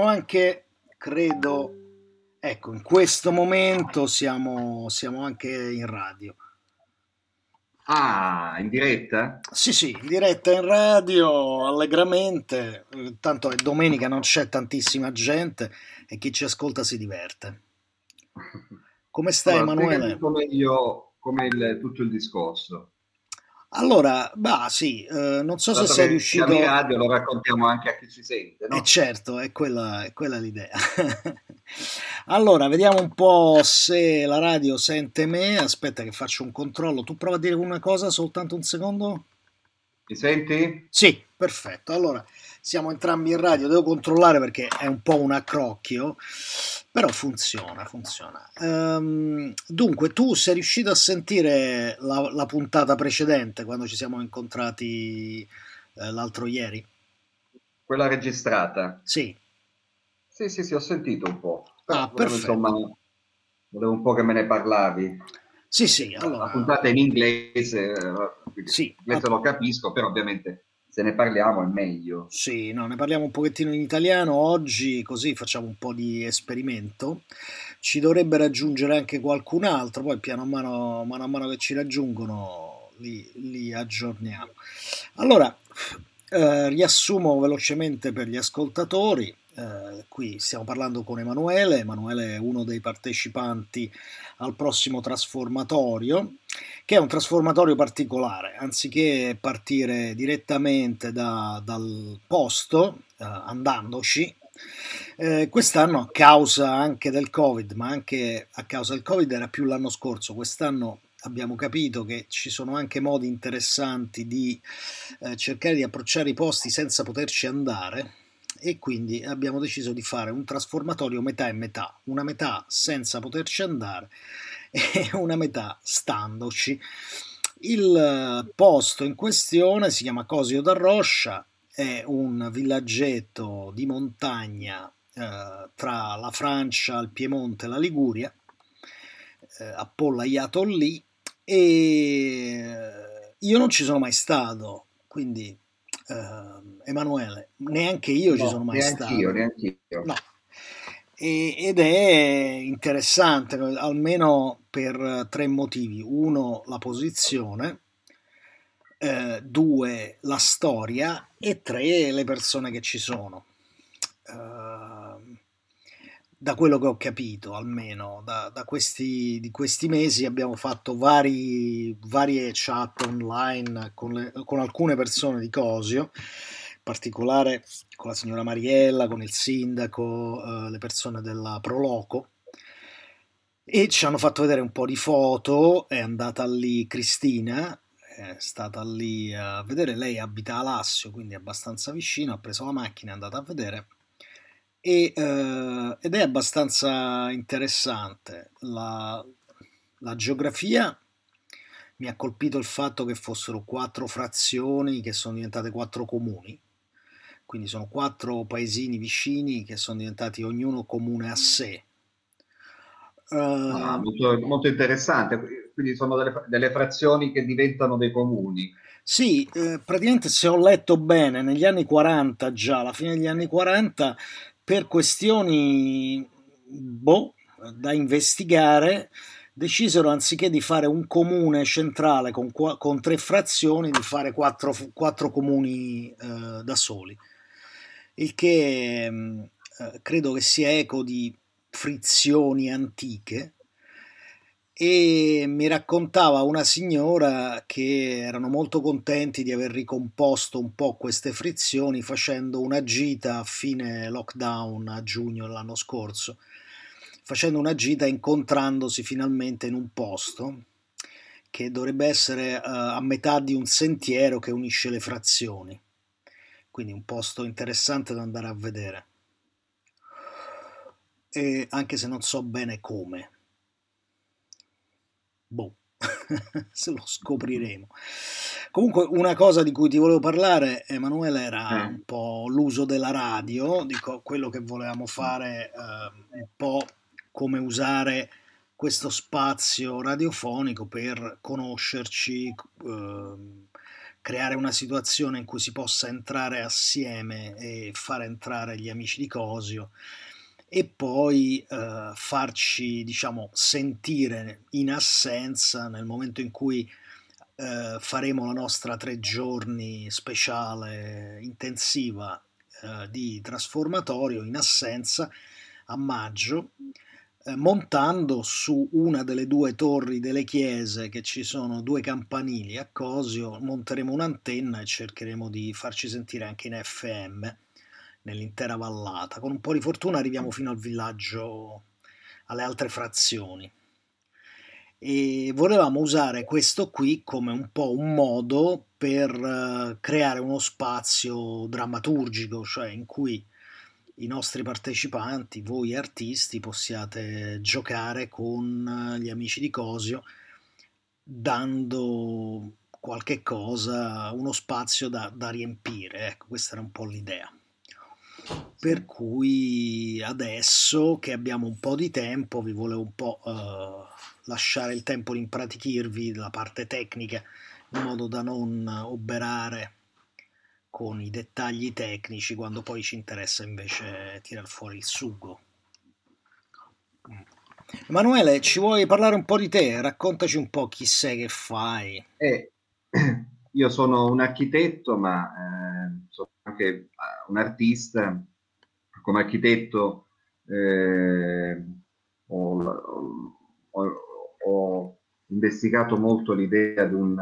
anche, credo, ecco, in questo momento siamo, siamo anche in radio. Ah, in diretta? Sì, sì, in diretta in radio, allegramente. Tanto è domenica, non c'è tantissima gente e chi ci ascolta si diverte. Come stai, allora, Emanuele? Meglio come il, tutto il discorso. Allora, bah sì, eh, non so Dato se sei riuscito... in radio lo raccontiamo anche a chi ci sente, no? Eh certo, è quella, è quella l'idea. allora, vediamo un po' se la radio sente me. Aspetta che faccio un controllo. Tu prova a dire una cosa, soltanto un secondo. Mi senti? Sì, perfetto. Allora, siamo entrambi in radio, devo controllare perché è un po' un accrocchio, però funziona, funziona. Um, dunque, tu sei riuscito a sentire la, la, puntata precedente quando ci siamo incontrati eh, l'altro ieri? Quella registrata? Sì. Sì, sì, sì, ho sentito un po'. Ah, perfetto. Insomma, volevo un po' che me ne parlavi. Sì, sì, allora... La puntata in inglese, eh, sì, inglese lo capisco, però ovviamente se ne parliamo è meglio. Sì, no, ne parliamo un pochettino in italiano oggi, così facciamo un po' di esperimento. Ci dovrebbe raggiungere anche qualcun altro, poi piano a mano, mano, a mano che ci raggiungono li, li aggiorniamo. Allora, eh, riassumo velocemente per gli ascoltatori. Eh, qui stiamo parlando con Emanuele, Emanuele è uno dei partecipanti al prossimo trasformatorio, che è un trasformatorio particolare, anziché partire direttamente da, dal posto, eh, andandoci, eh, quest'anno a causa anche del Covid, ma anche a causa del Covid era più l'anno scorso, quest'anno abbiamo capito che ci sono anche modi interessanti di eh, cercare di approcciare i posti senza poterci andare e quindi abbiamo deciso di fare un trasformatorio metà e metà, una metà senza poterci andare e una metà standoci. Il eh, posto in questione si chiama Cosio da Roscia, è un villaggetto di montagna eh, tra la Francia, il Piemonte e la Liguria, eh, appollaiato lì e eh, io non ci sono mai stato, quindi uh, Emanuele, neanche io no, ci sono mai neanche stato. Io, neanche io. No. E, ed è interessante, almeno per tre motivi. Uno, la posizione, eh, due, la storia e tre, le persone che ci sono. Uh, da quello che ho capito, almeno da, da questi, di questi mesi, abbiamo fatto vari, varie chat online con, le, con alcune persone di Cosio, particolare con la signora Mariella, con il sindaco, eh, le persone della Proloco e ci hanno fatto vedere un po' di foto, è andata lì Cristina, è stata lì a vedere, lei abita a Lassio, quindi è abbastanza vicino, ha preso la macchina, è andata a vedere e, eh, ed è abbastanza interessante. La, la geografia mi ha colpito il fatto che fossero quattro frazioni che sono diventate quattro comuni, quindi sono quattro paesini vicini che sono diventati ognuno comune a sé. Uh, ah, molto, molto, interessante, quindi sono delle, delle, frazioni che diventano dei comuni. Sì, eh, praticamente se ho letto bene, negli anni 40 già, alla fine degli anni 40, per questioni boh, da investigare, decisero anziché di fare un comune centrale con, con tre frazioni, di fare quattro, quattro comuni eh, da soli. Il che mm, eh, credo che sia eco di frizioni antiche e mi raccontava una signora che erano molto contenti di aver ricomposto un po' queste frizioni facendo una gita a fine lockdown a giugno dell'anno scorso, facendo una gita incontrandosi finalmente in un posto che dovrebbe essere uh, a metà di un sentiero che unisce le frazioni. Quindi un posto interessante da andare a vedere. E anche se non so bene come boh, se lo scopriremo. Comunque, una cosa di cui ti volevo parlare, Emanuele, era eh. un po' l'uso della radio, dico quello che volevamo fare, eh, un po' come usare questo spazio radiofonico per conoscerci, eh, creare una situazione in cui si possa entrare assieme e far entrare gli amici di Cosio e poi eh, farci diciamo sentire in assenza nel momento in cui eh, faremo la nostra tre giorni speciale intensiva eh, di trasformatorio in assenza a maggio montando su una delle due torri delle chiese che ci sono due campanili a Cosio, monteremo un'antenna e cercheremo di farci sentire anche in FM nell'intera vallata. Con un po' di fortuna arriviamo fino al villaggio, alle altre frazioni. E volevamo usare questo qui come un po' un modo per uh, creare uno spazio drammaturgico, cioè in cui i nostri partecipanti, voi artisti, possiate giocare con gli amici di Cosio dando qualche cosa, uno spazio da, da riempire. Ecco, questa era un po' l'idea. Per cui adesso che abbiamo un po' di tempo, vi volevo un po' uh, lasciare il tempo di impratichirvi la parte tecnica in modo da non oberare con i dettagli tecnici quando poi ci interessa invece tirar fuori il sugo. Emanuele, ci vuoi parlare un po' di te? Raccontaci un po' chi sei, che fai. Eh, io sono un architetto, ma eh, sono anche eh, un artista. Come architetto eh, ho, ho, ho, investigato molto l'idea di un,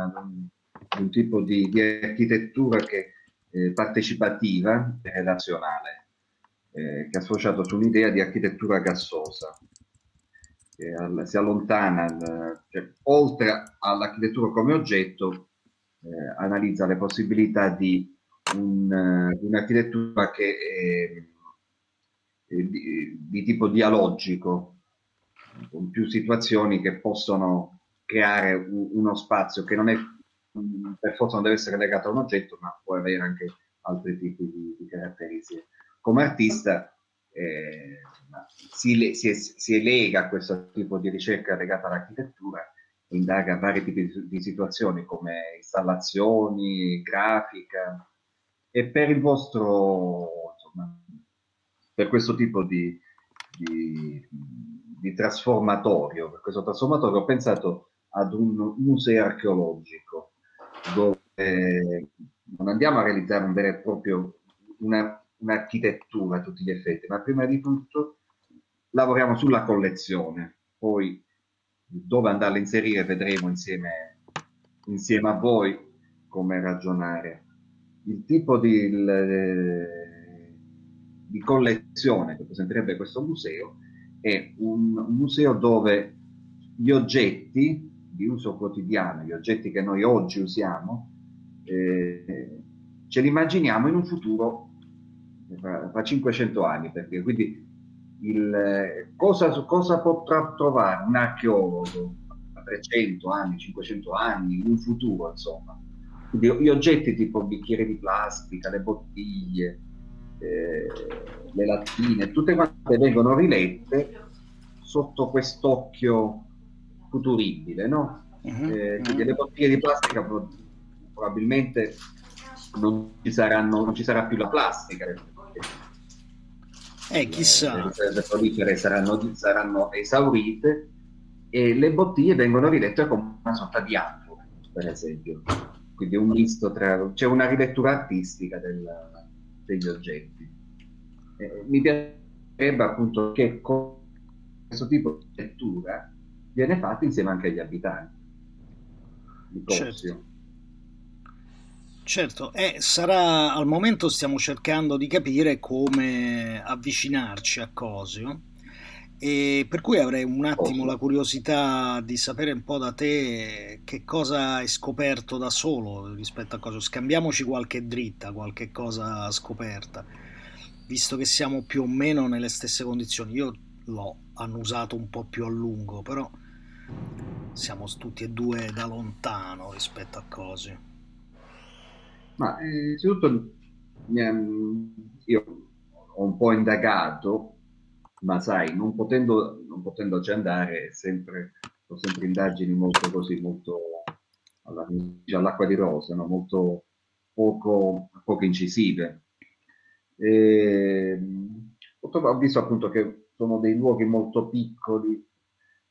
di un tipo di, di architettura che eh, partecipativa e relazionale, eh, che è associato su un'idea di architettura gassosa, che al, si allontana, al, cioè, oltre all'architettura come oggetto, eh, analizza le possibilità di, un, uh, un'architettura che è, è di, di tipo dialogico, con più situazioni che possono creare un, uno spazio che non è per forza non deve essere legato a un oggetto, ma può avere anche altri tipi di, di caratteristiche. Come artista eh, si, si, si, lega a questo tipo di ricerca legata all'architettura indaga vari tipi di, di situazioni come installazioni, grafica e per il vostro, insomma, per questo tipo di, di, di trasformatorio, per questo trasformatorio ho pensato ad un museo archeologico dove non andiamo a realizzare un vero e proprio una, un'architettura a tutti gli effetti, ma prima di tutto lavoriamo sulla collezione, poi dove andarla a inserire vedremo insieme, insieme a voi come ragionare. Il tipo di, di collezione che presenterebbe questo museo è un museo dove gli oggetti di uso quotidiano, gli oggetti che noi oggi usiamo, eh, ce li immaginiamo in un futuro fra, fra 500 anni, perché quindi il, cosa, cosa, potrà trovare un archeologo a 300 anni, 500 anni, in un futuro, insomma. Quindi gli oggetti tipo bicchieri di plastica, le bottiglie, eh, le lattine, tutte quante vengono rilette sotto quest'occhio futuribile, no? Uh-huh, eh, quindi uh-huh. le bottiglie di plastica probabilmente non ci, saranno, non ci sarà più la plastica. Eh, chissà. Le riserve prolifere saranno, saranno, esaurite e le bottiglie vengono rilette come una sorta di anfora, per esempio. Quindi un misto tra... c'è una rilettura artistica del, degli oggetti. Eh, mi piacerebbe appunto che con questo tipo di lettura viene fatta insieme anche agli abitanti di Certo. Certo, eh, sarà al momento stiamo cercando di capire come avvicinarci a Cosio e per cui avrei un attimo la curiosità di sapere un po' da te che cosa hai scoperto da solo rispetto a Cosio. Scambiamoci qualche dritta, qualche cosa scoperta, visto che siamo più o meno nelle stesse condizioni. Io l'ho annusato un po' più a lungo, però siamo tutti e due da lontano rispetto a cose. Ma eh, innanzitutto io ho un po' indagato, ma sai, non, potendo, non potendoci andare, sempre, ho sempre indagini molto così, molto all'acqua di rosa, no? molto poco, poco incisive. E, ho visto appunto che sono dei luoghi molto piccoli,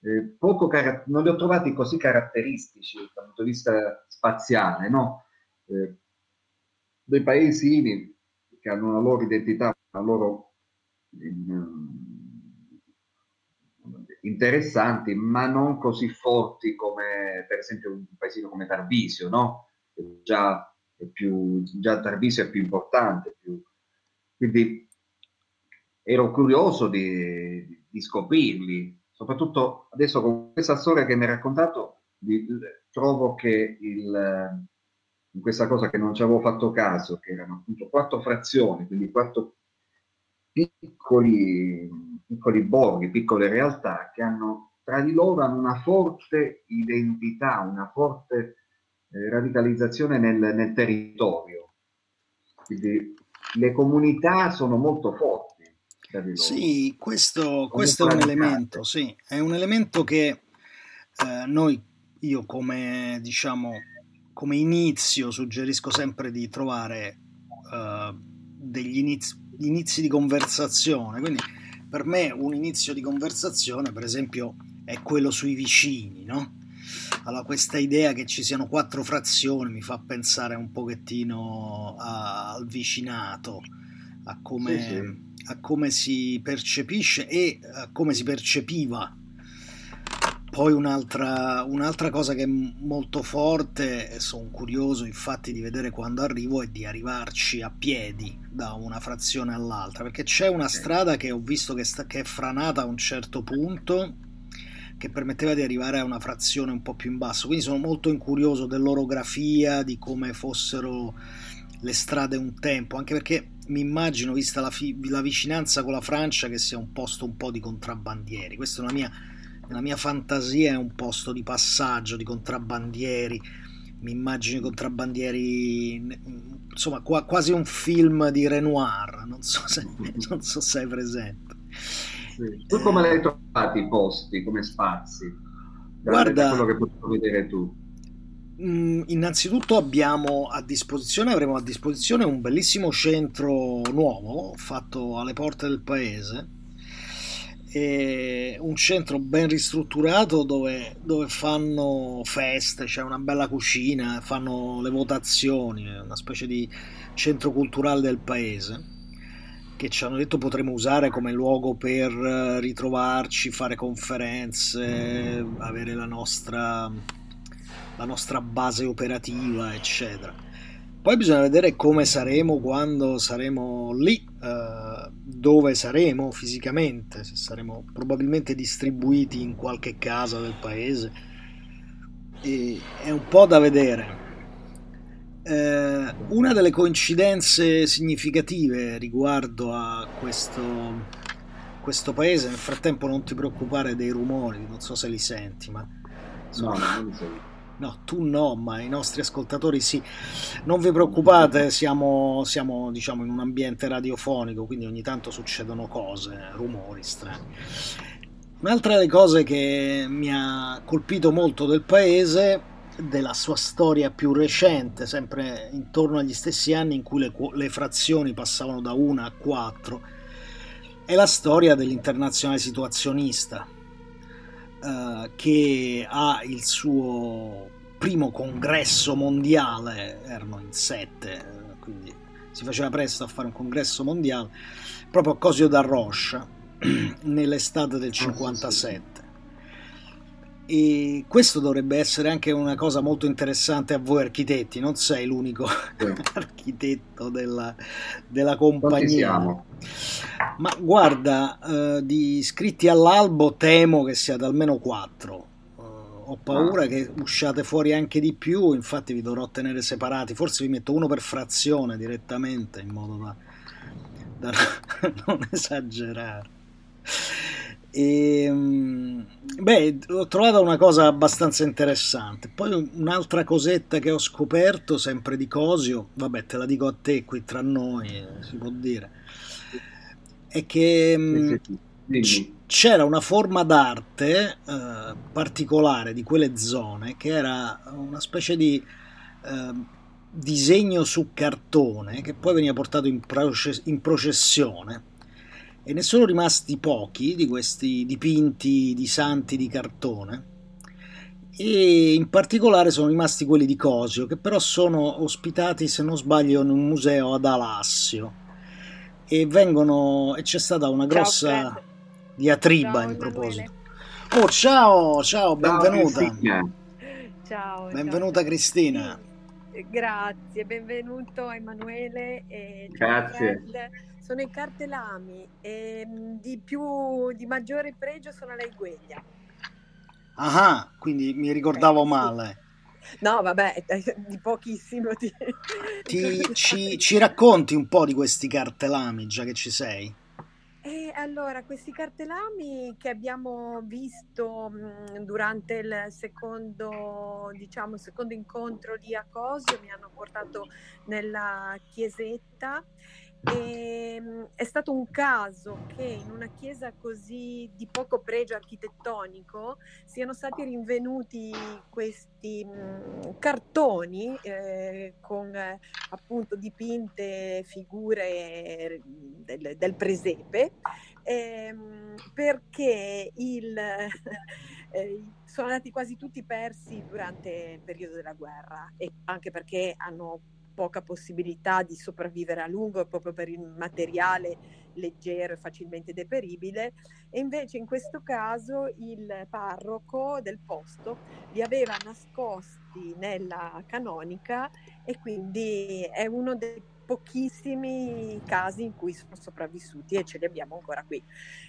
eh, car- non li ho trovati così caratteristici dal punto di vista spaziale, no? Eh, dei paesini che hanno una loro identità, una loro interessanti, ma non così forti come per esempio un paesino come Tarvisio, no? Già, più, già Tarvisio è più importante, più... quindi ero curioso di, di, scoprirli, soprattutto adesso con questa storia che mi hai raccontato, di, trovo che il, in questa cosa che non ci avevo fatto caso, che erano appunto quattro frazioni, quindi quattro piccoli, piccoli borghi, piccole realtà che hanno tra di loro hanno una forte identità, una forte eh, radicalizzazione nel, nel, territorio. Quindi le comunità sono molto forti. Sì, questo, questo è un elemento, sì, è un elemento che eh, noi, io come diciamo, come inizio suggerisco sempre di trovare uh, degli inizi, inizi di conversazione. Quindi per me un inizio di conversazione, per esempio, è quello sui vicini, no? Allora, questa idea che ci siano quattro frazioni mi fa pensare un pochettino a, al vicinato, a come, sì, sì. A come si percepisce e a come si percepiva. Poi un'altra, un'altra, cosa che è molto forte, sono curioso infatti di vedere quando arrivo, è di arrivarci a piedi da una frazione all'altra, perché c'è una strada che ho visto che, sta, che è franata a un certo punto, che permetteva di arrivare a una frazione un po' più in basso, quindi sono molto incurioso dell'orografia, di come fossero le strade un tempo, anche perché mi immagino, vista la, fi- la vicinanza con la Francia, che sia un posto un po' di contrabbandieri, questa è una mia nella mia fantasia è un posto di passaggio di contrabbandieri, mi immagino i contrabbandieri, insomma qua, quasi un film di Renoir, non so se, non so se hai presente. Sì. Tu come l'hai trovati i posti, come spazi? Guarda, quello che puoi vedere tu. Mm, innanzitutto abbiamo a disposizione, avremo a disposizione un bellissimo centro nuovo fatto alle porte del paese. Un centro ben ristrutturato dove, dove, fanno feste, c'è una bella cucina, fanno le votazioni, una specie di centro culturale del paese che ci hanno detto potremo usare come luogo per ritrovarci, fare conferenze, avere la nostra, la nostra base operativa, eccetera. Poi bisogna vedere come saremo quando saremo lì, eh, dove saremo fisicamente, se saremo probabilmente distribuiti in qualche casa del paese. E è un po' da vedere. Eh, una delle coincidenze significative riguardo a questo, questo paese, nel frattempo non ti preoccupare dei rumori, non so se li senti, ma... Insomma, no, non li sento No, tu no, ma i nostri ascoltatori sì. Non vi preoccupate, siamo, siamo diciamo, in un ambiente radiofonico, quindi ogni tanto succedono cose, rumori strani. Un'altra delle cose che mi ha colpito molto del paese, della sua storia più recente, sempre intorno agli stessi anni in cui le, le frazioni passavano da una a quattro, è la storia dell'internazionale situazionista Uh, che ha il suo primo congresso mondiale, erano in sette, quindi si faceva presto a fare un congresso mondiale, proprio a Cosio da Rocha, nell'estate del 57. E questo dovrebbe essere anche una cosa molto interessante a voi architetti, non sei l'unico sì. architetto della, della compagnia. Ma guarda, eh, di iscritti all'albo temo che siate almeno quattro ho paura ah. che usciate fuori anche di più, infatti vi dovrò tenere separati, forse vi metto uno per frazione direttamente in modo da, da non esagerare. E, ehm, beh, ho trovato una cosa abbastanza interessante. Poi un'altra cosetta che ho scoperto, sempre di Cosio, vabbè, te la dico a te qui tra noi, si può dire, è che sì. c'era una forma d'arte eh, particolare di quelle zone che era una specie di eh, disegno su cartone che poi veniva portato in, proces- in processione e ne sono rimasti pochi di questi dipinti di santi di cartone. E in particolare sono rimasti quelli di Cosio che però sono ospitati se non sbaglio in un museo ad Alassio. E vengono e c'è stata una grossa ciao, diatriba ciao, in proposito. Oh ciao ciao benvenuta. Ciao benvenuta ciao. Cristina. Grazie benvenuto Emanuele grazie. Fred. Sono i cartelami e mm, di più di maggiore pregio sono la Igueglia ah quindi mi ricordavo eh, male No, vabbè, di pochissimo. Ti... Ti, ci, ci, racconti un po' di questi cartelami, già che ci sei? E allora, questi cartelami che abbiamo visto mh, durante il secondo, diciamo, secondo incontro di Acosio mi hanno portato nella chiesetta e, ehm, è stato un caso che in una chiesa così di poco pregio architettonico siano stati rinvenuti questi mh, mm, cartoni eh, con eh, appunto dipinte figure del, del presepe ehm, perché il, eh, sono andati quasi tutti persi durante il periodo della guerra e anche perché hanno poca possibilità di sopravvivere a lungo proprio per il materiale leggero e facilmente deperibile. E invece in questo caso il parroco del posto li aveva nascosti nella canonica e quindi è uno dei pochissimi casi in cui sono sopravvissuti e ce li abbiamo ancora qui.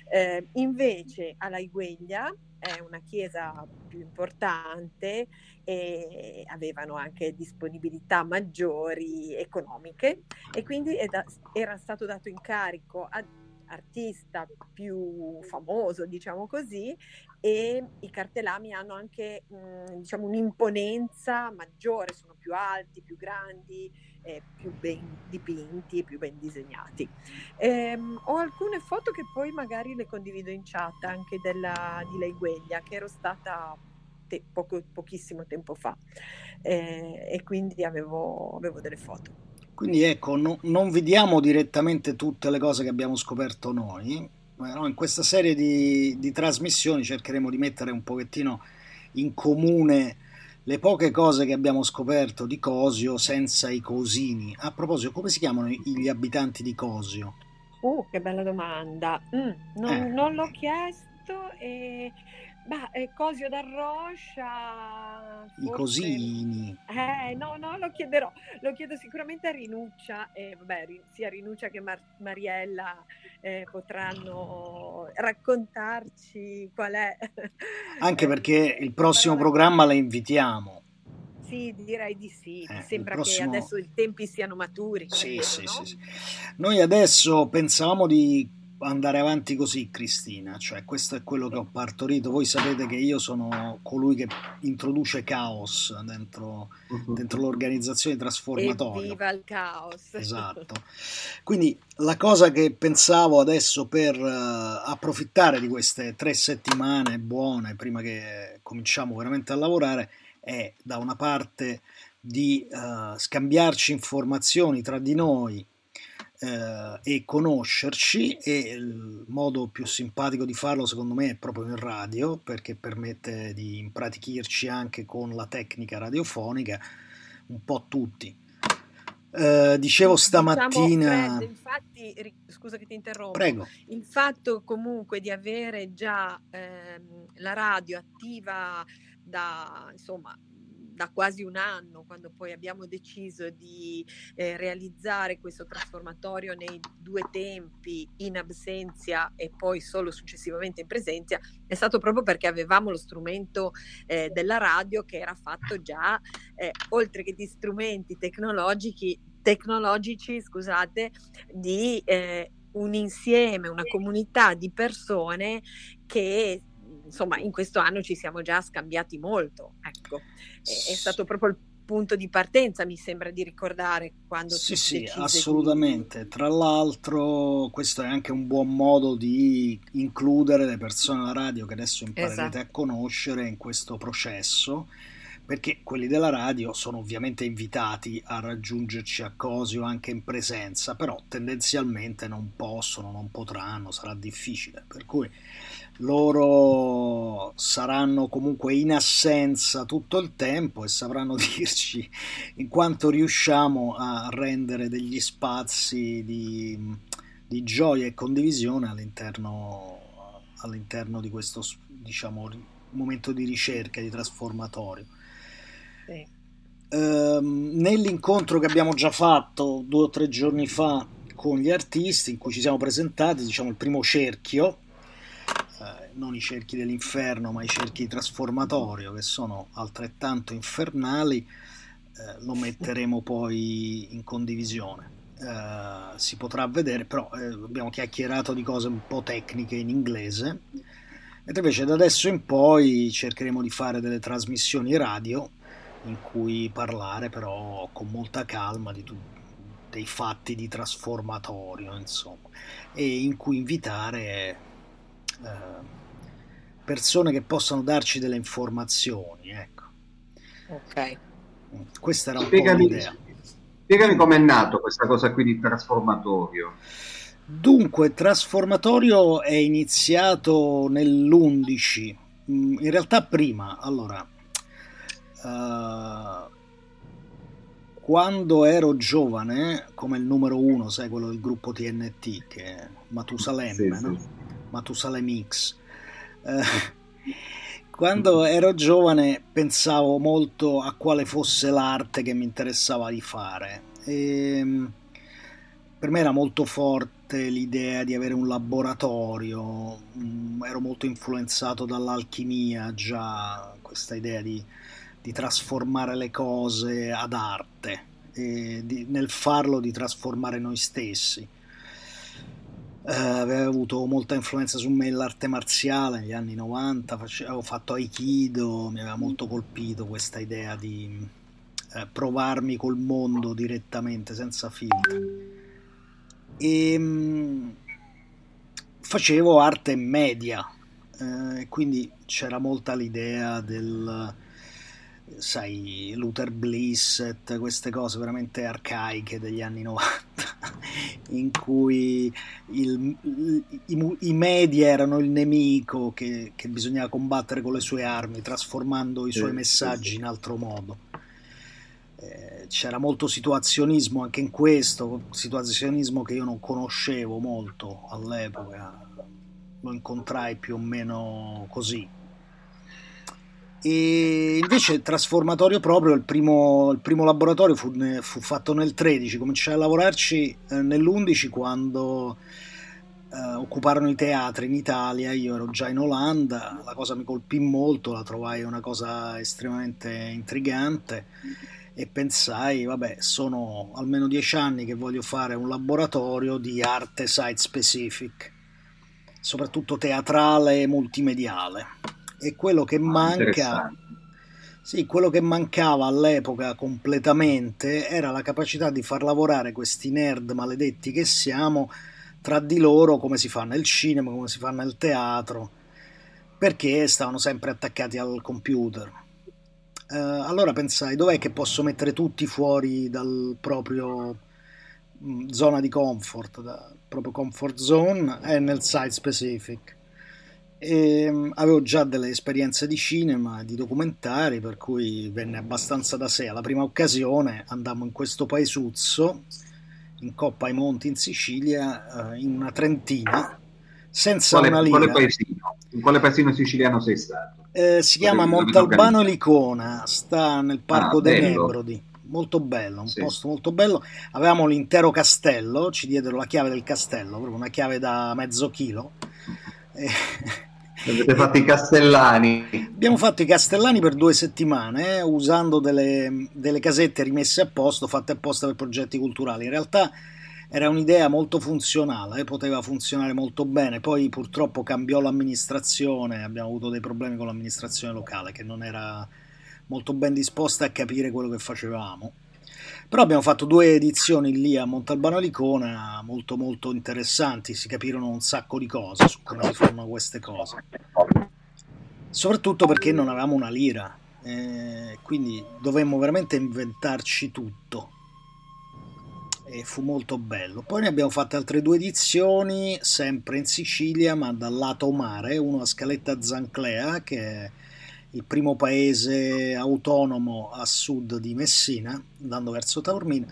Eh, invece alla Igueglia è una chiesa più importante e avevano anche disponibilità maggiori economiche e quindi era stato dato incarico ad artista più famoso, diciamo così, e i cartellami hanno anche mh, diciamo, un'imponenza maggiore, sono più alti, più grandi, eh, più ben dipinti, più ben disegnati. Ehm, ho alcune foto che poi magari le condivido in chat anche della, di Lei Gueglia, che ero stata te- poco, pochissimo tempo fa eh, e quindi avevo, avevo delle foto. Quindi ecco, no, non vediamo direttamente tutte le cose che abbiamo scoperto noi, no, in questa serie di, di, trasmissioni cercheremo di mettere un pochettino in comune le poche cose che abbiamo scoperto di Cosio senza i cosini. A proposito, come si chiamano gli abitanti di Cosio? Uh, che bella domanda. Mm, non, eh. non, l'ho chiesto e Beh, eh, Cosio da Roscia. I cosini. Eh, no, no, lo chiederò. Lo chiedo sicuramente a Rinuccia, e vabbè, sia Rinuccia che Mar- Mariella eh, potranno raccontarci qual è. Anche perché il prossimo programma la invitiamo. Sì, direi di sì. Eh, sembra prossimo... che adesso i tempi siano maturi. Sì, sì, no? sì, sì. Noi adesso pensavamo di andare avanti così, Cristina, cioè questo è quello che ho partorito. Voi sapete che io sono colui che introduce caos dentro, uh-huh. dentro l'organizzazione trasformatoria. Viva il caos! Esatto. Quindi la cosa che pensavo adesso per uh, approfittare di queste tre settimane buone prima che cominciamo veramente a lavorare è da una parte di uh, scambiarci informazioni tra di noi eh, e conoscerci e il modo più simpatico di farlo secondo me è proprio in radio perché permette di impratichirci anche con la tecnica radiofonica un po' tutti. Eh, dicevo diciamo, stamattina. Diciamo, Fred, infatti, scusa che ti interrompo. Prego. Il fatto comunque di avere già ehm, la radio attiva da insomma da quasi un anno, quando poi abbiamo deciso di eh, realizzare questo trasformatorio nei due tempi, in absenza e poi solo successivamente in presenza, è stato proprio perché avevamo lo strumento eh, della radio che era fatto già, eh, oltre che di strumenti tecnologici, tecnologici scusate, di eh, un insieme, una comunità di persone che insomma in questo anno ci siamo già scambiati molto, ecco, è, è stato proprio il punto di partenza, mi sembra di ricordare quando sì, si sì, assolutamente. Di... Tra l'altro, questo è anche un buon modo di includere le persone alla radio che adesso imparerete esatto. a conoscere in questo processo perché quelli della radio sono ovviamente invitati a raggiungerci a Cosio anche in presenza, però tendenzialmente non possono, non potranno, sarà difficile, per cui loro saranno comunque in assenza tutto il tempo e sapranno dirci in quanto riusciamo a rendere degli spazi di, di gioia e condivisione all'interno, all'interno di questo diciamo, momento di ricerca, di trasformatorio. Sì. Ehm, nell'incontro che abbiamo già fatto due o tre giorni fa con gli artisti in cui ci siamo presentati, diciamo il primo cerchio, eh, non i cerchi dell'inferno ma i cerchi di trasformatorio che sono altrettanto infernali, eh, lo metteremo poi in condivisione. Uh, si potrà vedere, però eh, abbiamo chiacchierato di cose un po' tecniche in inglese, mentre invece da adesso in poi cercheremo di fare delle trasmissioni radio in cui parlare però con molta calma di tu, dei fatti di trasformatorio, insomma, e in cui invitare eh, persone che possano darci delle informazioni, ecco. Ok. Questa era un spiegami, po' l'idea. Spiegami com'è nato questa cosa qui di trasformatorio. Dunque, Trasformatorio è iniziato nell'11, mm, in realtà prima, allora, Uh, quando ero giovane, come il numero uno, sai quello del gruppo TNT, che è Matusalem, sì, no? sì. Matusalem X. Uh, quando ero giovane pensavo molto a quale fosse l'arte che mi interessava di fare. E, ehm, per me era molto forte l'idea di avere un laboratorio, mm, ero molto influenzato dall'alchimia già, questa idea di di trasformare le cose ad arte di, nel farlo di trasformare noi stessi. Eh, aveva avuto molta influenza su me l'arte marziale negli anni 90, face, avevo fatto Aikido, mi aveva molto colpito questa idea di eh, provarmi col mondo direttamente, senza filtri. E mh, mm, facevo arte media, eh, quindi c'era molta l'idea del sai, Luther Blissett, queste cose veramente arcaiche degli anni 90, in cui il, i, i, media erano il nemico che, che, bisognava combattere con le sue armi, trasformando i suoi messaggi in altro modo. Eh, c'era molto situazionismo anche in questo, situazionismo che io non conoscevo molto all'epoca, lo incontrai più o meno così e invece il trasformatorio proprio, il primo, il primo laboratorio fu, fu, fatto nel 13, cominciai a lavorarci eh, nell'11 quando eh, occuparono i teatri in Italia, io ero già in Olanda, la cosa mi colpì molto, la trovai una cosa estremamente intrigante. E pensai, vabbè, sono almeno dieci anni che voglio fare un laboratorio di arte site specific, soprattutto teatrale e multimediale e quello che ah, manca. sì, quello che mancava all'epoca completamente era la capacità di far lavorare questi nerd maledetti che siamo tra di loro come si fa nel cinema, come si fa nel teatro, perché stavano sempre attaccati al computer. Uh, allora pensai, dov'è che posso mettere tutti fuori dal proprio mh, mm, zona di comfort, da, proprio comfort zone, è nel site specific e ehm, avevo già delle esperienze di cinema, di documentari, per cui venne abbastanza da sé. Alla prima occasione andammo in questo paesuzzo, in Coppa ai Monti in Sicilia, eh, in una trentina, senza quale, una lira. Quale paesino? In quale paesino siciliano sei stato? Eh, si chiama Montalbano Licona, sta nel Parco ah, dei Nebrodi. Molto bello, un sì. posto molto bello. Avevamo l'intero castello, ci diedero la chiave del castello, proprio una chiave da mezzo chilo. Eh, Avete fatto i castellani? Abbiamo fatto i castellani per due settimane, eh, usando delle, delle, casette rimesse a posto, fatte apposta per progetti culturali. In realtà era un'idea molto funzionale, eh, poteva funzionare molto bene. Poi purtroppo cambiò l'amministrazione, abbiamo avuto dei problemi con l'amministrazione locale che non era molto ben disposte a capire quello che facevamo. Però abbiamo fatto due edizioni lì a Montalbano Licona molto molto interessanti, si capirono un sacco di cose su come si fanno queste cose. Soprattutto perché non avevamo una lira, eh, quindi dovemmo veramente inventarci tutto. E fu molto bello. Poi ne abbiamo fatte altre due edizioni, sempre in Sicilia, ma dal lato mare, uno a Scaletta Zanclea, che è il primo paese autonomo a sud di Messina, andando verso Taormina,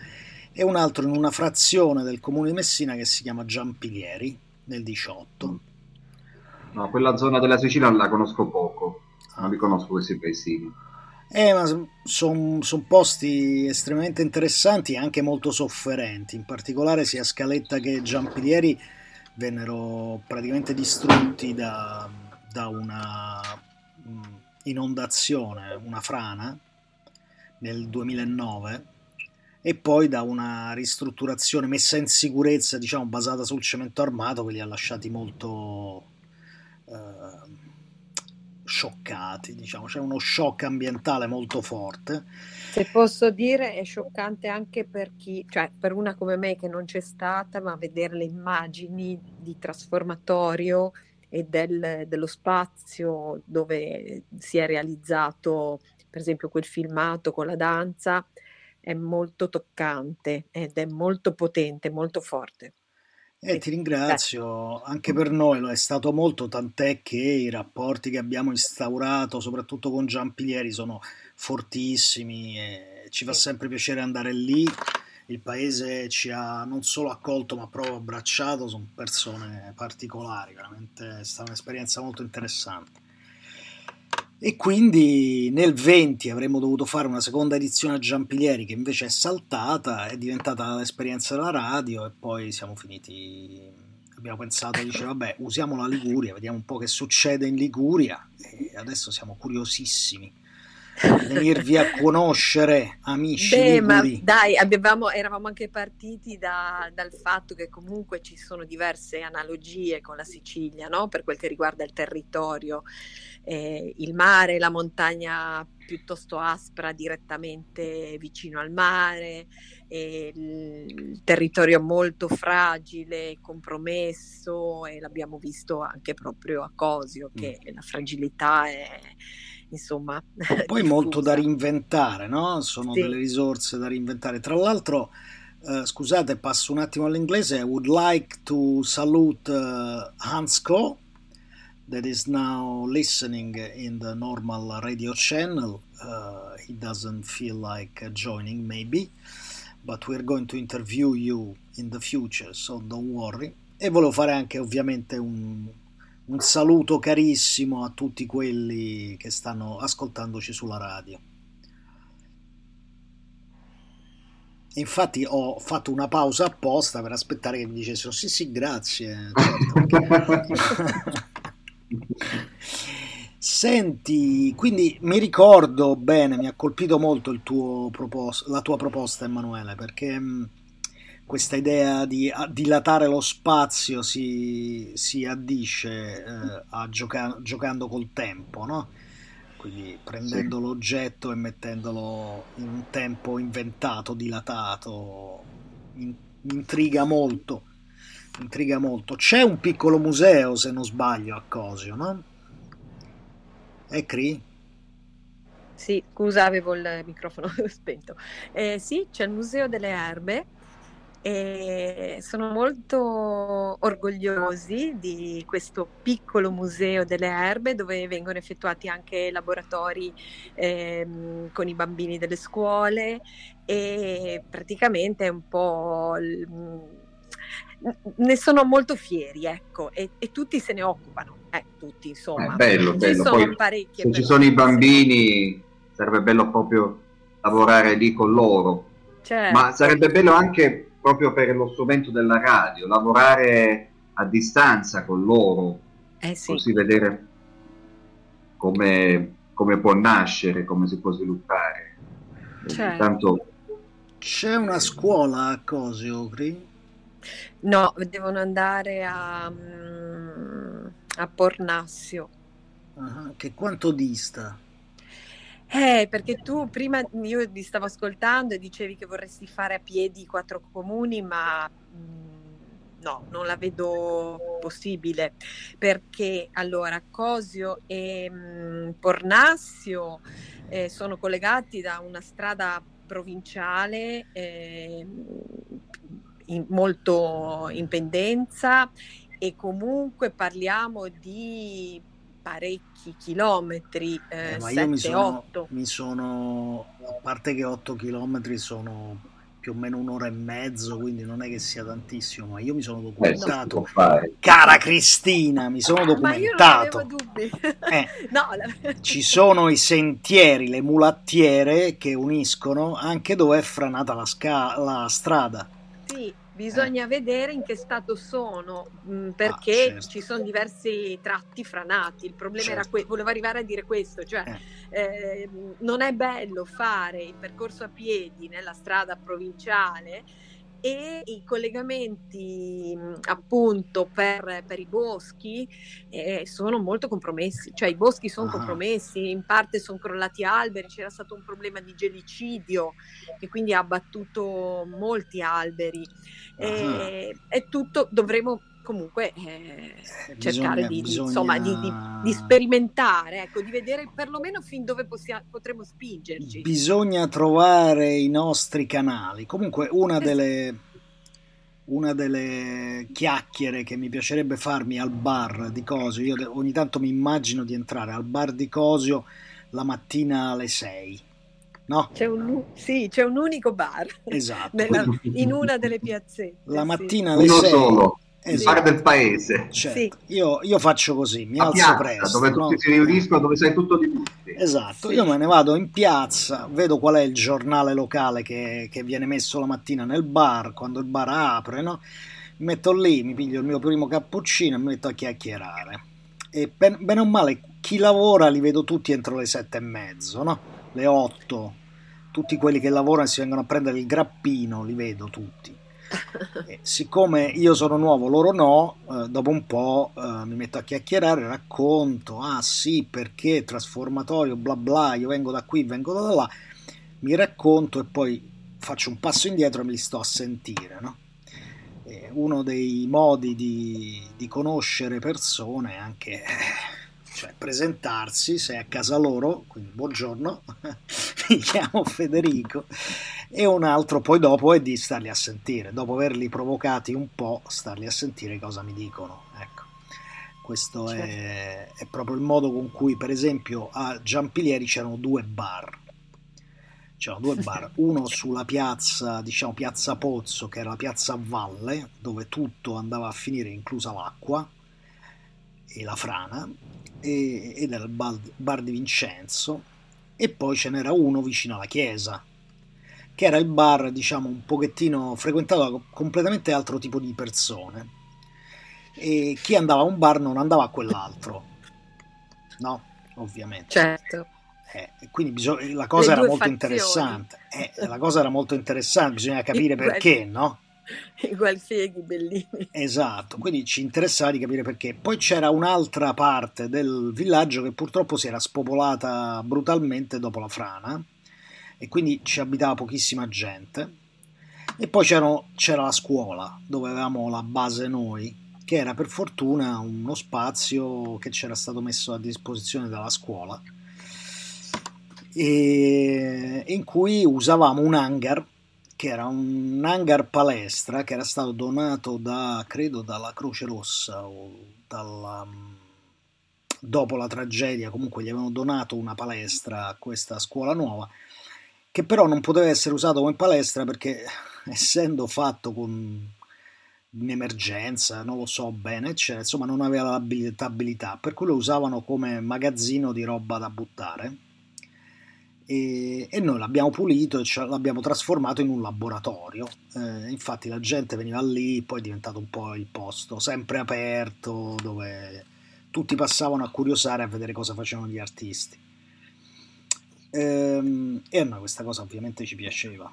e un altro in una frazione del comune di Messina che si chiama Giampilieri, nel 18. No, quella zona della Sicilia la conosco poco, non li conosco questi paesini. Eh, ma sono son posti estremamente interessanti e anche molto sofferenti, in particolare sia Scaletta che Giampilieri vennero praticamente distrutti da, da una inondazione, una frana nel 2009 e poi da una ristrutturazione messa in sicurezza, diciamo, basata sul cemento armato che li ha lasciati molto eh, scioccati, diciamo, c'è uno shock ambientale molto forte. Se posso dire è scioccante anche per chi, cioè per una come me che non c'è stata, ma vedere le immagini di trasformatorio e del, dello spazio dove si è realizzato, per esempio, quel filmato con la danza, è molto toccante ed è molto potente, molto forte. Eh, ti ringrazio, anche per noi lo è stato molto, tant'è che i rapporti che abbiamo instaurato, soprattutto con Giampilieri, sono fortissimi e ci fa sempre piacere andare lì il paese ci ha non solo accolto ma proprio abbracciato, sono persone particolari, veramente è stata un'esperienza molto interessante. E quindi nel 20 avremmo dovuto fare una seconda edizione a Giampilieri che invece è saltata, è diventata l'esperienza della radio e poi siamo finiti, abbiamo pensato, dice vabbè usiamo la Liguria, vediamo un po' che succede in Liguria e adesso siamo curiosissimi venirvi a conoscere, amici Beh, ma dai, avevamo, eravamo anche partiti da, dal fatto che comunque ci sono diverse analogie con la Sicilia, no? per quel che riguarda il territorio, eh, il mare, la montagna piuttosto aspra direttamente vicino al mare, il territorio molto fragile, compromesso e l'abbiamo visto anche proprio a Cosio che mm. la fragilità è insomma. Poi molto da reinventare, no? Sono sì. delle risorse da reinventare. Tra l'altro, uh, scusate, passo un attimo all'inglese. I would like to salute uh, Hans Ko, that is now listening in the normal radio channel. Uh, he doesn't feel like joining, maybe, but we're going to interview you in the future, so don't worry. E volevo fare anche ovviamente un, un saluto carissimo a tutti quelli che stanno ascoltandoci sulla radio. Infatti ho fatto una pausa apposta per aspettare che mi dicessero sì sì grazie. Certo, Senti, quindi mi ricordo bene, mi ha colpito molto propos- la tua proposta Emanuele perché questa idea di dilatare lo spazio si, si addisce eh, a gioca- giocando col tempo, no? Quindi prendendo sì. l'oggetto e mettendolo in un tempo inventato, dilatato, in- intriga molto. Intriga molto. C'è un piccolo museo, se non sbaglio, a Cosio, no? È Cri? Sì, scusa, avevo il microfono spento. Eh, sì, c'è il Museo delle Erbe e sono molto orgogliosi di questo piccolo museo delle erbe dove vengono effettuati anche laboratori ehm, con i bambini delle scuole e praticamente è un po' ne sono molto fieri, ecco, e, e, tutti se ne occupano, eh, tutti insomma. È bello, bello. Poi, se ci sono i bambini sarebbe bello proprio lavorare lì con loro, certo. ma sarebbe bello anche proprio per lo strumento della radio, lavorare a distanza con loro, eh sì. così vedere come, come, può nascere, come si può sviluppare. Certo. Intanto... C'è una scuola a Cosio, Cri? No, devono andare a, mm, a Pornassio. Uh-huh. Che quanto dista? Eh, perché tu prima io vi stavo ascoltando e dicevi che vorresti fare a piedi quattro comuni, ma mh, no, non la vedo possibile. Perché allora Cosio e mh, Pornassio eh, sono collegati da una strada provinciale eh, in, molto in pendenza e comunque parliamo di parecchi chilometri, eh, Eh, ma io 7, mi sono, 8. mi sono, a parte che 8 km sono più o meno un'ora e mezzo, quindi non è che sia tantissimo, ma io mi sono Eh, documentato. fare. Cara Cristina, mi sono Ma io non avevo documentato. dubbi. Eh, No, la- ci sono i sentieri, le mulattiere che uniscono anche dove è franata la, sca- la strada. Bisogna vedere in che stato sono, mh, Ah, perché certo. ci sono diversi tratti franati. Il problema era Certo. questo, volevo arrivare a dire questo, cioè eh, non è bello fare il percorso a piedi nella strada provinciale e i collegamenti mh, appunto per, per i boschi eh, sono molto compromessi, cioè i boschi sono Ah. compromessi, in parte sono crollati alberi, c'era stato un problema di gelicidio che quindi ha abbattuto molti alberi e, e tutto dovremo comunque eh, Eh, cercare bisogna- di, bisogna- insomma, di, di- di sperimentare, ecco, di vedere perlomeno fin dove possia- potremo spingerci. Bisogna trovare i nostri canali. Comunque, una delle, una delle chiacchiere che mi piacerebbe farmi al bar di Cosio, io ogni tanto mi immagino di entrare al bar di Cosio la mattina alle 6. No? C'è un, sì, c'è un unico bar Esatto. nella- in una delle piazzette. La sì. mattina alle Uno 6. solo, il Esatto. bar del paese. Certo. Sì. Io, io faccio così, mi A alzo piazza, presto. dove no? tutti si riuniscono, dove sai tutto di tutti. Esatto, Sì. io me ne vado in piazza, vedo qual è il giornale locale che, che viene messo la mattina nel bar, quando il bar apre, no? Mi metto lì, mi piglio il mio primo cappuccino e mi metto a chiacchierare. E ben- bene o male, chi lavora li vedo tutti entro le sette e mezzo, no? Le otto. Tutti quelli che lavorano si vengono a prendere il grappino, li vedo tutti. E siccome io sono nuovo, loro no, eh, dopo un po' eh, mi metto a chiacchierare, racconto, ah sì, perché trasformatorio, bla bla, io vengo da qui, vengo da là, mi racconto e poi faccio un passo indietro e me li sto a sentire, no? Uno dei modi di, di conoscere persone è anche eh, cioè, presentarsi, sei a casa loro, quindi buongiorno, mi chiamo Federico, e un altro poi dopo è di starli a sentire, dopo averli provocati un po', starli a sentire cosa mi dicono. Ecco, questo è, è proprio il modo con cui, per esempio, a Giampilieri c'erano due bar. C'erano due bar, uno sulla piazza, diciamo piazza Pozzo, che era la piazza valle, dove tutto andava a finire, inclusa l'acqua e la frana, e- ed era il bar, di Vincenzo, e poi ce n'era uno vicino alla chiesa, che era il bar, diciamo, un pochettino frequentato da completamente altro tipo di persone. E chi andava a un bar non andava a quell'altro, no? Ovviamente. Certo. Eh, quindi bisog- la cosa Le era molto fazioni. interessante. Eh, la cosa era molto interessante, bisogna capire perché, no? I gualfieghi bellini. Esatto, quindi ci interessava di capire perché. Poi c'era un'altra parte del villaggio che purtroppo si era spopolata brutalmente dopo la frana e quindi ci abitava pochissima gente. E poi c'era la scuola dove avevamo la base noi, che era per fortuna uno spazio che c'era stato messo a disposizione dalla scuola in cui usavamo un hangar che era un hangar palestra che era stato donato da credo dalla Croce Rossa o dalla dopo la tragedia comunque gli avevano donato una palestra a questa scuola nuova che però non poteva essere usato come palestra perché essendo fatto con in emergenza, non lo so bene, eccetera, insomma non aveva l'abilitabilità, per cui lo usavano come magazzino di roba da buttare e, e noi l'abbiamo pulito e ce l'abbiamo trasformato in un laboratorio. Eh, infatti la gente veniva lì, poi è diventato un po' il posto sempre aperto dove tutti passavano a curiosare a vedere cosa facevano gli artisti. Ehm, e a noi questa cosa ovviamente ci piaceva.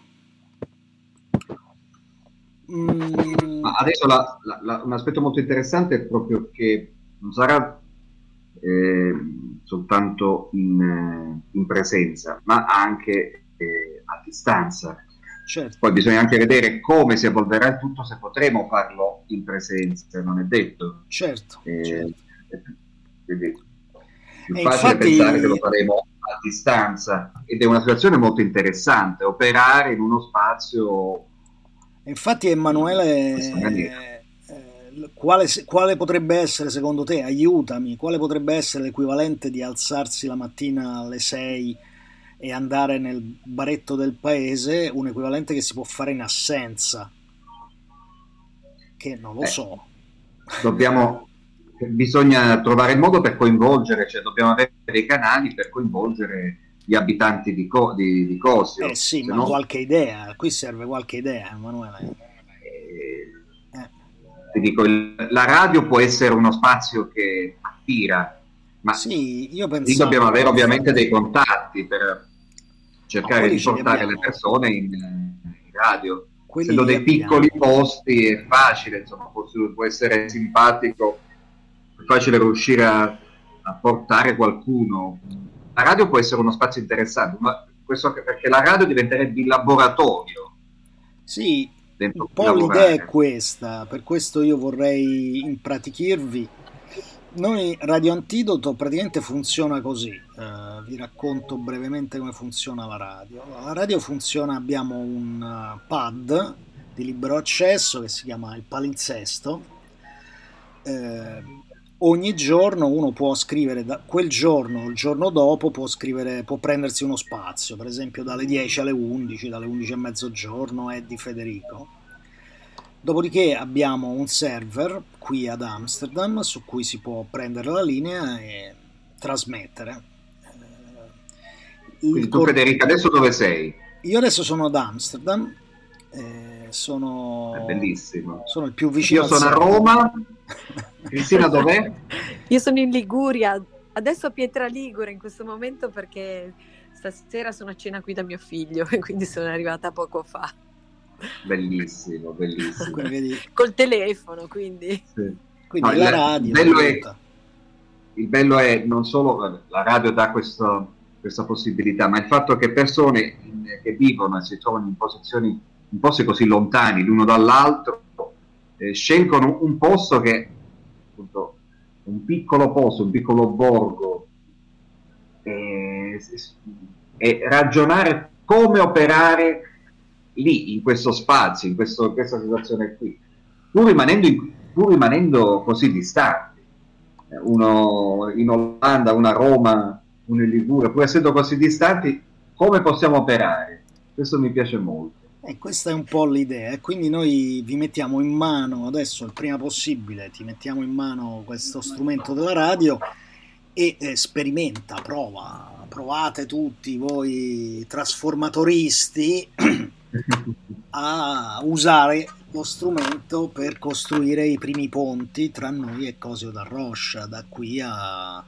Mm, adesso la- la- la- un aspetto molto interessante è proprio che non sarà, eh, soltanto in, in presenza, ma anche eh, a distanza. Certo. Poi bisogna anche vedere come si evolverà il tutto, se potremo farlo in presenza, non è detto. Certo. Eh, certo. Quindi, più e facile infatti... pensare che lo faremo a distanza ed è una situazione molto interessante, operare in uno spazio. Infatti Emanuele, eh, quale, quale potrebbe essere secondo te, aiutami, quale potrebbe essere l'equivalente di alzarsi la mattina alle 6 e andare nel baretto del paese, un equivalente che si può fare in assenza, che non lo eh, so. Dobbiamo, bisogna trovare il modo per coinvolgere, cioè dobbiamo avere dei canali per coinvolgere gli abitanti di, Co- di, di Cosio. Eh sì, ma no... qualche idea, qui serve qualche idea, Emanuele. Ti dico, la radio può essere uno spazio che attira, ma sì, io pensavo... dobbiamo avere ovviamente dei contatti per cercare di portare le persone in, in radio. Quelli Essendo dei piccoli posti è facile, insomma, può, può essere simpatico, è facile riuscire a, a, portare qualcuno. La radio può essere uno spazio interessante, ma questo perché la radio diventerebbe il laboratorio. Sì, un po' l'idea è questa, per questo io vorrei impratichirvi noi Radio Antidoto praticamente funziona così, uh, vi racconto brevemente come funziona la radio. La radio funziona, abbiamo un uh, pad di libero accesso che si chiama il palinsesto. Uh, ogni giorno uno può scrivere, da quel giorno o il giorno dopo può, scrivere, può prendersi uno spazio, per esempio dalle 10 alle 11, dalle 11 a mezzogiorno è di Federico Dopodiché abbiamo un server qui ad Amsterdam su cui si può prendere la linea e trasmettere. Eh, Quindi tu Federica adesso dove sei? Io adesso sono ad Amsterdam, eh, sono... È bellissimo. Sono il più vicino Io sono a Roma. Cristina dov'è? Io sono in Liguria, adesso a Pietra Ligure in questo momento perché stasera sono a cena qui da mio figlio e quindi sono arrivata poco fa. Bellissimo, bellissimo. Col telefono, quindi. Sì. quindi no, la radio. Il bello, è, il bello, è, non solo la radio dà questo, questa possibilità, ma il fatto che persone in, che vivono e si trovano in posizioni in posti così lontani l'uno dall'altro eh, scelgono un posto che appunto un piccolo posto, un piccolo borgo e, e ragionare come operare lì, in questo spazio, in, questo, in questa situazione qui, pur rimanendo, in, pur rimanendo così distanti. Eh, uno in Olanda, una a Roma, uno in Liguria, pur essendo così distanti, come possiamo operare? Questo mi piace molto. E eh, questa è un po' l'idea, quindi noi vi mettiamo in mano adesso il prima possibile, ti mettiamo in mano questo strumento della radio e eh, sperimenta, prova, provate tutti voi trasformatoristi a usare lo strumento per costruire i primi ponti tra noi e Cosio da Rocha da qui a,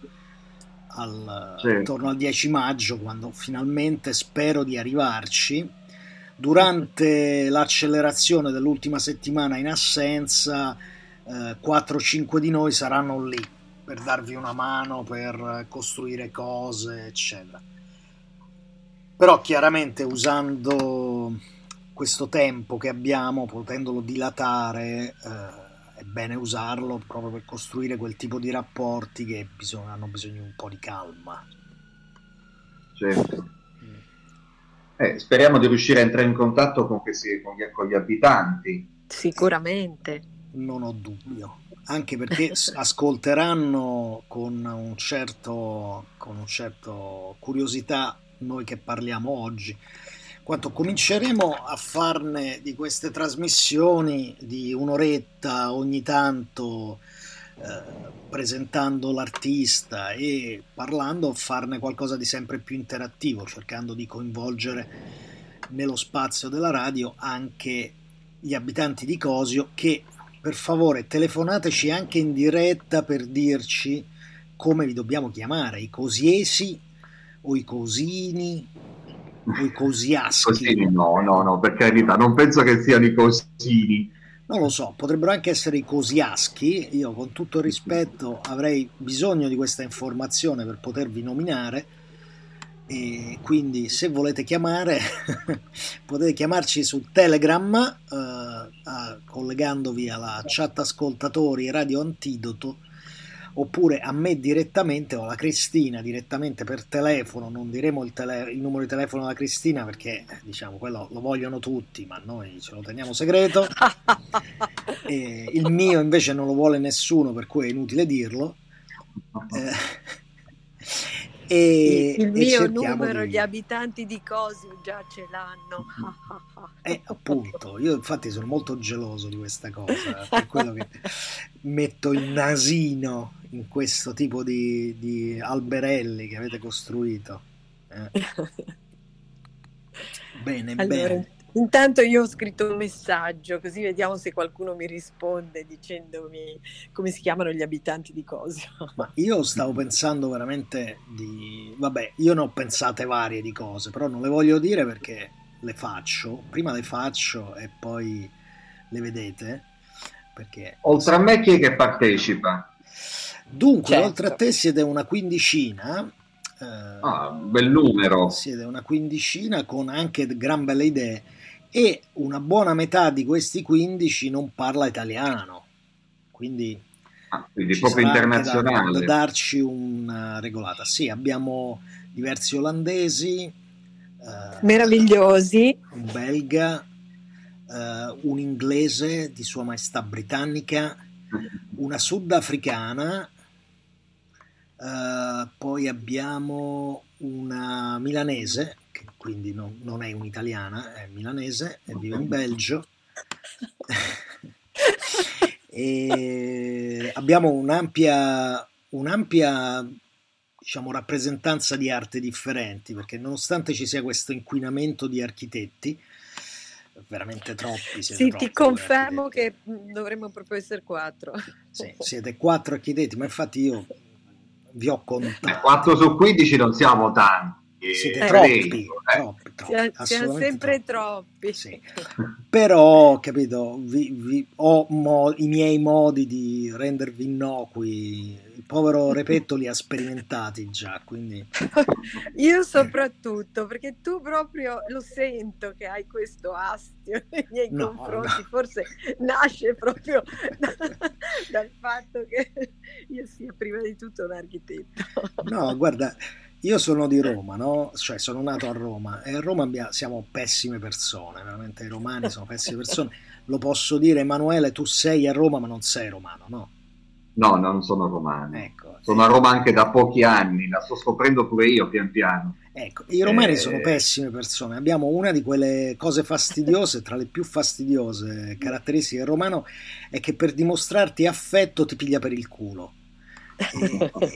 al, sì. intorno al 10 maggio quando finalmente spero di arrivarci durante l'accelerazione dell'ultima settimana in assenza eh, 4-5 di noi saranno lì per darvi una mano per costruire cose eccetera però chiaramente usando questo tempo che abbiamo, potendolo dilatare, eh, è bene usarlo proprio per costruire quel tipo di rapporti che bisogna, hanno bisogno di un po' di calma. Certo. Eh, speriamo di riuscire a entrare in contatto con, questi, con, gli, con gli abitanti. Sicuramente. Non ho dubbio anche perché ascolteranno con un certo, con un certo curiosità noi che parliamo oggi quando cominceremo a farne di queste trasmissioni di un'oretta ogni tanto eh, presentando l'artista e parlando, farne qualcosa di sempre più interattivo, cercando di coinvolgere nello spazio della radio anche gli abitanti di Cosio che per favore telefonateci anche in diretta per dirci come vi dobbiamo chiamare, i cosiesi o i cosini i cosiaschi. Cosini, no, no, no, per carità, non penso che siano i cosini. Non lo so, potrebbero anche essere i cosiaschi. Io, con tutto il rispetto, avrei bisogno di questa informazione per potervi nominare. E quindi, se volete chiamare, potete chiamarci su Telegram, eh, collegandovi alla chat ascoltatori Radio Antidoto oppure a me direttamente o alla Cristina direttamente per telefono, non diremo il, tele- il numero di telefono della Cristina perché eh, diciamo quello lo vogliono tutti, ma noi ce lo teniamo segreto. il mio invece non lo vuole nessuno, per cui è inutile dirlo. Eh, e, il mio numero, di... gli abitanti di Cosio già ce l'hanno. eh, appunto, io infatti sono molto geloso di questa cosa, per quello che metto il nasino in questo tipo di, di alberelli che avete costruito. Eh. Bene, allora, bene. Intanto io ho scritto un messaggio, così vediamo se qualcuno mi risponde dicendomi come si chiamano gli abitanti di Cosio. Ma io stavo pensando veramente di... Vabbè, io ne ho pensate varie di cose, però non le voglio dire perché le faccio. Prima le faccio e poi le vedete. Perché... Oltre a me chi è che partecipa? Dunque, certo. oltre a te siete una quindicina. Eh, ah, bel numero. Siete una quindicina con anche gran belle idee e una buona metà di questi 15 non parla italiano, quindi, ah, quindi proprio internazionale. Da, da, darci una regolata. Sì, abbiamo diversi olandesi, eh, meravigliosi, un belga, eh, un inglese di Sua Maestà Britannica, una sudafricana, eh, poi abbiamo una milanese che quindi non, non è un'italiana, è milanese e vive in Belgio. e abbiamo un'ampia, un'ampia diciamo, rappresentanza di arte differenti, perché nonostante ci sia questo inquinamento di architetti, veramente troppi. Sì, troppi ti confermo che dovremmo proprio essere quattro. Sì, siete quattro architetti, ma infatti io vi ho contato. 4 su 15 non siamo tanti. Siete eh, troppi, troppi, troppi, siamo sempre troppi. Sì. Però, capito, vi, vi, ho mo, i miei modi di rendervi innocui. Povero Repetto li ha sperimentati già, quindi... Io soprattutto, perché tu proprio lo sento che hai questo astio nei miei no, confronti, no. forse nasce proprio dal fatto che io sia prima di tutto un architetto. No, guarda io sono di Roma, no? Cioè sono nato a Roma e a Roma abbiamo, siamo pessime persone, veramente i romani sono pessime persone. Lo posso dire, Emanuele, tu sei a Roma ma non sei romano, no? No, non sono romano. Ecco, sono eh. a Roma anche da pochi anni, la sto scoprendo pure io pian piano. Ecco, i romani eh... sono pessime persone. Abbiamo una di quelle cose fastidiose, tra le più fastidiose caratteristiche del romano, è che per dimostrarti affetto ti piglia per il culo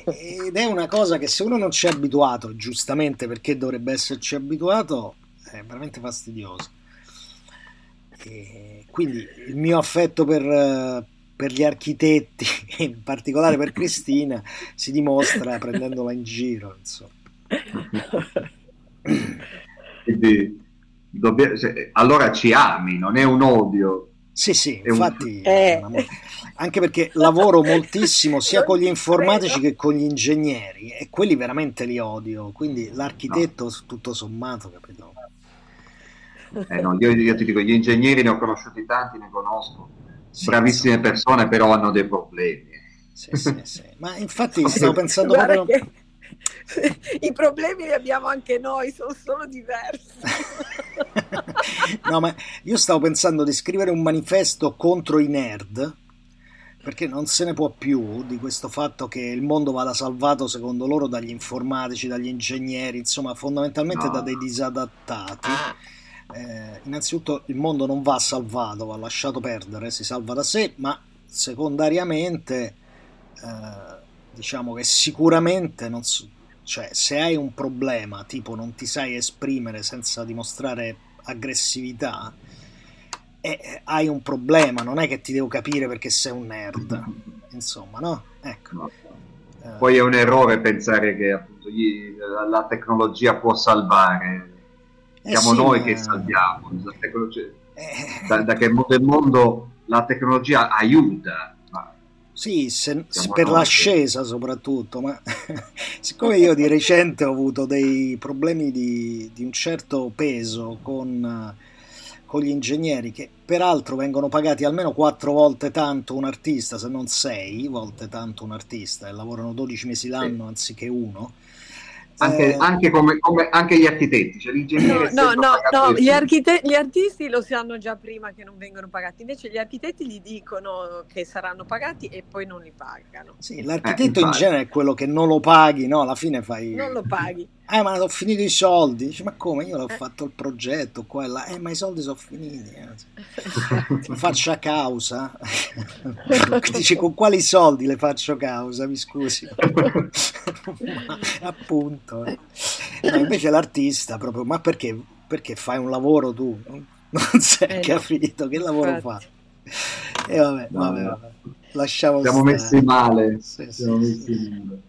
ed è una cosa che se uno non ci è abituato, giustamente perché dovrebbe esserci abituato, è veramente fastidioso. E quindi il mio affetto per, per gli architetti, e in particolare per Cristina, si dimostra prendendola in giro. Quindi, dobbia, se, allora ci ami, non è un odio. Sì, sì, infatti, un... eh anche perché lavoro moltissimo sia con gli informatici che con gli ingegneri e quelli veramente li odio, quindi l'architetto no. tutto sommato, capito? Eh no, io, io, ti dico, gli ingegneri ne ho conosciuti tanti, ne conosco, sì, bravissime sì. persone, però hanno dei problemi. Sì, sì, sì. Ma infatti stavo pensando proprio... Che... I problemi li abbiamo anche noi, sono solo diversi. no, ma io stavo pensando di scrivere un manifesto contro i nerd perché non se ne può più di questo fatto che il mondo vada salvato secondo loro dagli informatici, dagli ingegneri, insomma fondamentalmente no. da dei disadattati. Eh, innanzitutto il mondo non va salvato, va lasciato perdere, si salva da sé, ma secondariamente eh, diciamo che sicuramente non so, cioè, se hai un problema tipo non ti sai esprimere senza dimostrare aggressività, eh, hai un problema, non è che ti devo capire perché sei un nerd, insomma, no? Ecco. Eh. Poi è un errore pensare che appunto, gli, la tecnologia può salvare, siamo sì, noi ma... che salviamo, eh. da, da, che il mondo la tecnologia aiuta. Sì, se, per l'ascesa soprattutto, ma siccome io di recente ho avuto dei problemi di, di un certo peso con, con, gli ingegneri, che peraltro vengono pagati almeno quattro volte tanto un artista, se non sei volte tanto un artista, e lavorano 12 mesi l'anno sì. anziché uno, anche, eh, anche, come, come, anche, gli architetti, cioè l'ingegnere. No, no, no, no gli, archite- gli, artisti lo sanno già prima che non vengono pagati, invece gli architetti gli dicono che saranno pagati e poi non li pagano. Sì, l'architetto eh, in genere è quello che non lo paghi, no? Alla fine fai. Non lo paghi. Eh, ma ho finito i soldi. Dice, ma come? Io l'ho eh. fatto il progetto qua e là. Eh, ma i soldi sono finiti. Eh. faccia causa. Dice, con quali soldi le faccio causa? Mi scusi. ma, appunto. Eh. No, invece l'artista proprio, ma perché? Perché fai un lavoro tu? Non sei eh, capito che lavoro infatti. fa. E vabbè, vabbè, vabbè. Lasciamo Siamo stare. messi male. Sì, Siamo sì, messi sì. male.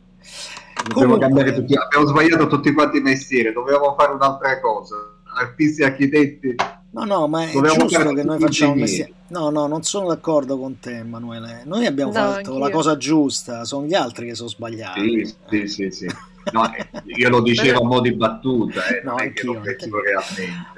Dobbiamo cambiare tutti, abbiamo sbagliato tutti quanti i mestieri, dovevamo fare un'altra cosa. Artisti e architetti. No, no, ma è Dovevamo giusto che noi facciamo un mestiere. No, no, non sono d'accordo con te, Emanuele. Noi abbiamo no, fatto anch'io. la cosa giusta, sono gli altri che sono sbagliati. Sì, sì, sì. sì. No, eh, io lo dicevo a mo' di battuta, eh, no, anch'io, anch'io.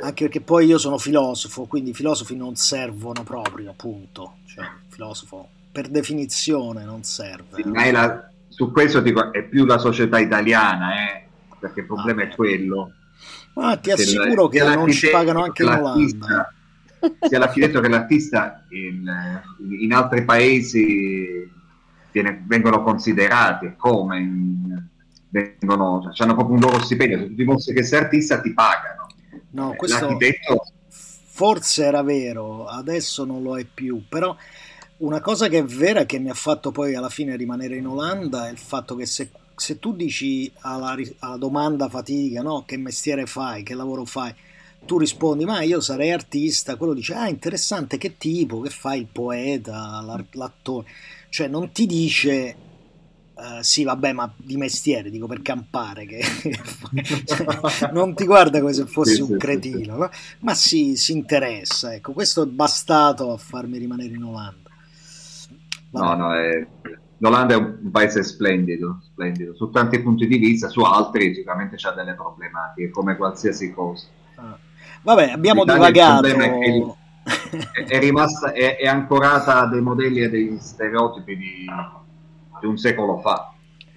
Anche perché poi io sono filosofo, quindi i filosofi non servono proprio, appunto. Cioè, filosofo per definizione non serve. Sì, ma la, su questo dico, è più la società italiana, eh, perché il problema ah, è quello. Ma ti assicuro che non ci pagano anche in Olanda. Sia l'architetto che l'artista in, in altri paesi viene, vengono considerati come in, vengono, cioè, hanno proprio un loro stipendio. Se tu dimostri che sei artista, ti pagano. No, questo L'architetto... forse era vero, adesso non lo è più, però una cosa che è vera e che mi ha fatto poi alla fine rimanere in Olanda è il fatto che se, se tu dici alla, alla domanda fatica, no? che mestiere fai, che lavoro fai, tu rispondi ma io sarei artista, quello dice ah interessante che tipo, che fai il poeta, l'attore, cioè non ti dice uh, sì vabbè ma di mestiere, dico per campare, che cioè, non ti guarda come se fossi sì, un cretino, no? ma sì, si interessa, ecco questo è bastato a farmi rimanere in Olanda. No, no, è... l'Olanda è un paese splendido, splendido, su tanti punti di vista, su altri sicuramente c'ha delle problematiche, come qualsiasi cosa. Ah. Vabbè, abbiamo L'Italia divagato. È, è, rimasta, è, è, ancorata a dei modelli e degli stereotipi di, di un secolo fa,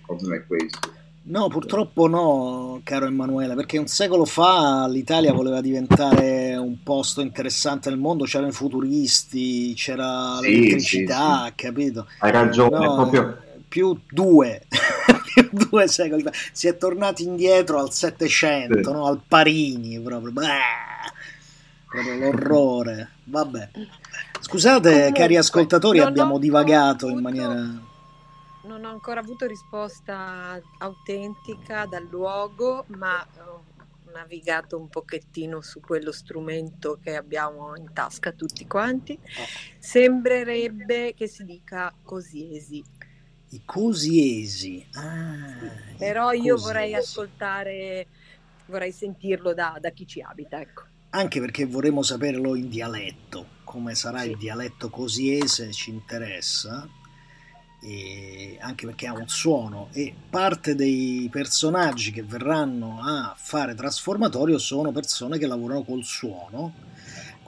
come è questo. No, purtroppo no, caro Emanuele, perché un secolo fa l'Italia voleva diventare un posto interessante nel mondo, c'erano i futuristi, c'era sì, l'elettricità, sì, sì. capito? Hai ragione, no, proprio... più due, più due secoli fa. Si è tornati indietro al Settecento, no? al Parini, proprio. Proprio l'orrore. Vabbè. Scusate, Comunque, cari ascoltatori, abbiamo divagato in maniera non ho ancora avuto risposta autentica dal luogo, ma ho navigato un pochettino su quello strumento che abbiamo in tasca tutti quanti. Sembrerebbe che si dica cosiesi. I cosiesi. Ah. Però io cosiesi. vorrei ascoltare, vorrei sentirlo da, da, chi ci abita, ecco. Anche perché vorremmo saperlo in dialetto, come sarà sì. il dialetto cosiese ci interessa anche perché ha un suono e parte dei personaggi che verranno a fare trasformatorio sono persone che lavorano col suono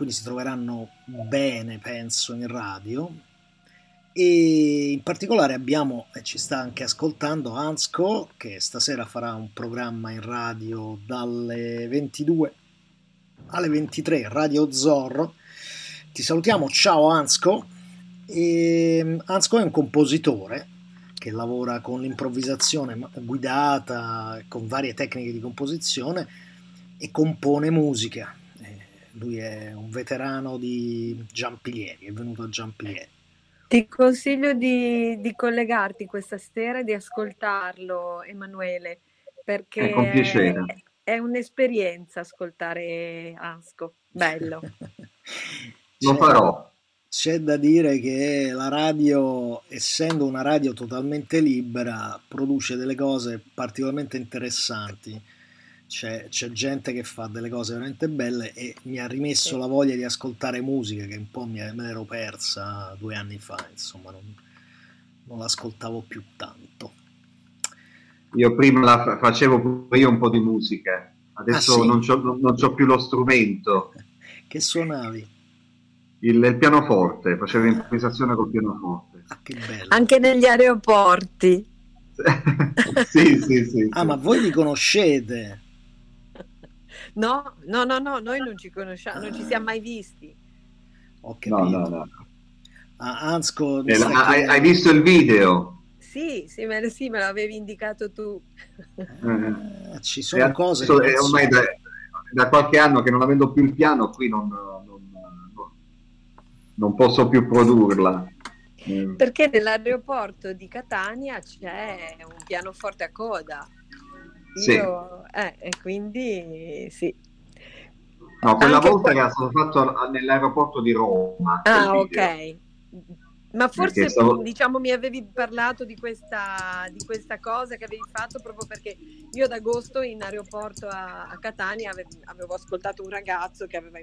quindi si troveranno bene penso in radio. E in particolare abbiamo e ci sta anche ascoltando Ansco che stasera farà un programma in radio dalle 22 alle 23 Radio Zorro. Ti salutiamo. Ciao Ansco e ehm, Ansco è un compositore che lavora con l'improvvisazione guidata, con varie tecniche di composizione e compone musica. Eh, lui è un veterano di Giampilieri, è venuto a Giampilieri. Ti consiglio di, di collegarti questa sera e di ascoltarlo, Emanuele, perché è, è un'esperienza ascoltare Ansco. Bello. Lo farò c'è da dire che la radio, essendo una radio totalmente libera, produce delle cose particolarmente interessanti. c'è, c'è, gente che fa delle cose veramente belle e mi ha rimesso sì. la voglia di ascoltare musica che un po' mi, me l'ero persa due anni fa, insomma, non, non l'ascoltavo più tanto. Io prima la facevo io un po' di musica, adesso ah, sì? non, c'ho più lo strumento. che suonavi? Il, il pianoforte, facevo improvvisazione col pianoforte. Ah, che bello. Anche negli aeroporti. sì, sì, sì. Ah, sì. ma voi li conoscete? No, no, no, no, noi non ci conosciamo, non ci siamo mai visti. Ok. No, no, no. Ah, Ansco, eh, hai, hai, visto il video? Sì, sì me, sì, me l'avevi indicato tu. Eh, ci sono e cose. È ormai da, da, qualche anno che non avendo più il piano, qui non, non, non, non posso più produrla. Eh. Perché nell'aeroporto di Catania c'è un pianoforte a coda sì. Io, eh, e quindi sì. No, quella Anche volta qua... era stato fatto nell'aeroporto di Roma. Ah, ok. Ma forse stavo... diciamo mi avevi parlato di questa, di questa, cosa che avevi fatto proprio perché io ad agosto in aeroporto a, a Catania avevo, avevo, ascoltato un ragazzo che aveva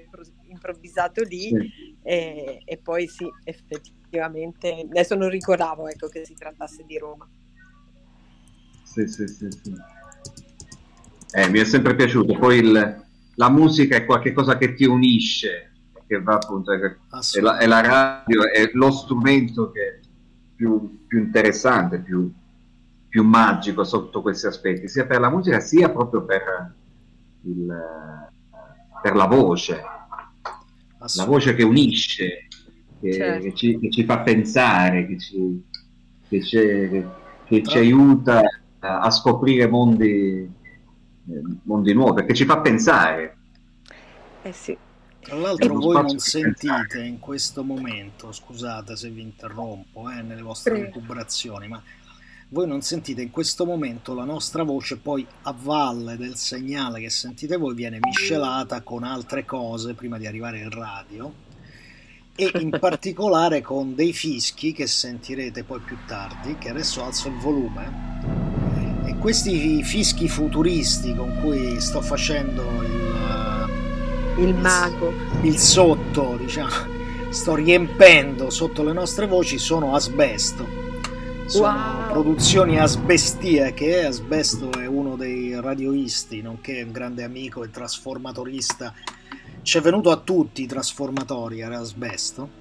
improvvisato lì sì. e, e, poi sì, effettivamente, adesso non ricordavo ecco, che si trattasse di Roma. Sì, sì, sì, sì. Eh, mi è sempre piaciuto. Poi il, la musica è qualcosa che ti unisce, che va appunto, è, la, è la, radio, è lo strumento che è più, più interessante, più, più, magico sotto questi aspetti, sia per la musica sia proprio per, il, per la voce. La voce che unisce, che, certo. che, ci, che ci, fa pensare, che ci, che ci, che ci aiuta a scoprire mondi mondi nuovi, perché ci fa pensare. Eh sì. Tra l'altro voi non sentite in questo momento, scusate se vi interrompo eh, nelle vostre vibrazioni, ma voi non sentite in questo momento la nostra voce poi a valle del segnale che sentite voi viene miscelata con altre cose prima di arrivare in radio e in particolare con dei fischi che sentirete poi più tardi, che adesso alzo il volume. Questi fischi futuristi con cui sto facendo il, il mago, il, sotto, diciamo, sto riempendo sotto le nostre voci sono asbesto. Sono wow. produzioni asbestiache. Asbesto è uno dei radioisti, nonché un grande amico e trasformatorista. Ci è venuto a tutti i trasformatori, era Asbesto.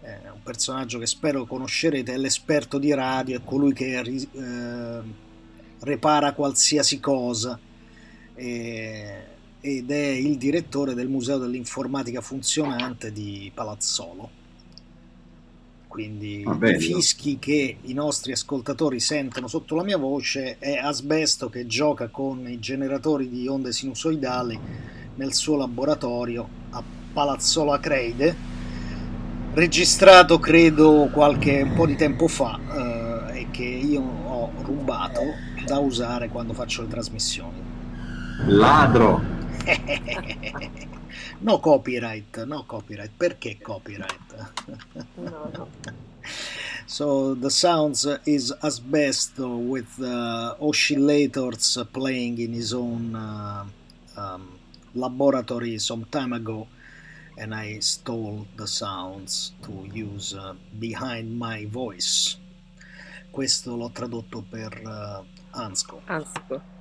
È un personaggio che spero conoscerete, è l'esperto di radio, è colui che eh, repara qualsiasi cosa e, ed è il direttore del Museo dell'Informatica Funzionante di Palazzolo. Quindi ah, i fischi che i nostri ascoltatori sentono sotto la mia voce è Asbesto che gioca con i generatori di onde sinusoidali nel suo laboratorio a Palazzolo Acreide, registrato credo qualche un po' di tempo fa eh, e che io ho rubato da usare quando faccio le trasmissioni. Ladro! No copyright, no copyright. Perché copyright? no, no. So the sounds is asbesto with uh, oscillators playing in his own uh, um, laboratory some time ago, and I stole the sounds to use uh, behind my voice. Questo l'ho tradotto per uh, Ansco. Ansco.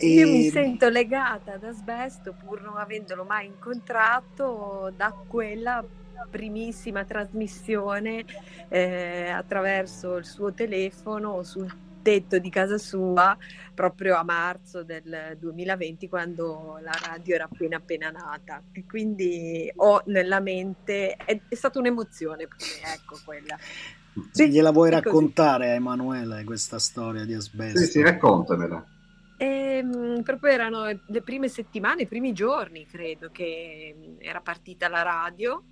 Io mi sento legata ad Asbesto pur non avendolo mai incontrato da quella primissima trasmissione eh, attraverso il suo telefono sul tetto di casa sua proprio a marzo del 2020 quando la radio era appena appena nata e quindi ho nella mente è, è stata un'emozione per me ecco quella sì, gliela vuoi raccontare a Emanuele questa storia di asbesto? Sì, sì, raccontamela. E, ehm, proprio erano le prime settimane, i primi giorni, credo, che era partita la radio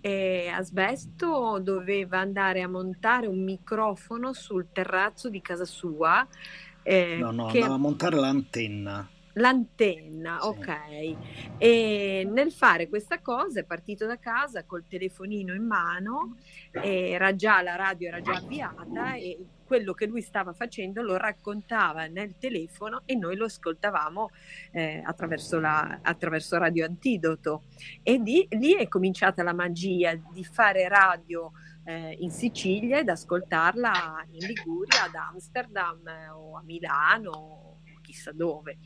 e Asbesto doveva andare a montare un microfono sul terrazzo di casa sua. Eh, no, no, che... andava a montare l'antenna. L'antenna, sì. ok. E nel fare questa cosa è partito da casa col telefonino in mano, era già la radio era già avviata e quello che lui stava facendo lo raccontava nel telefono e noi lo ascoltavamo eh, attraverso, la, attraverso Radio Antidoto. E di, lì è cominciata la magia di fare radio eh, in Sicilia ed ascoltarla in Liguria, ad Amsterdam eh, o a Milano chissà dove.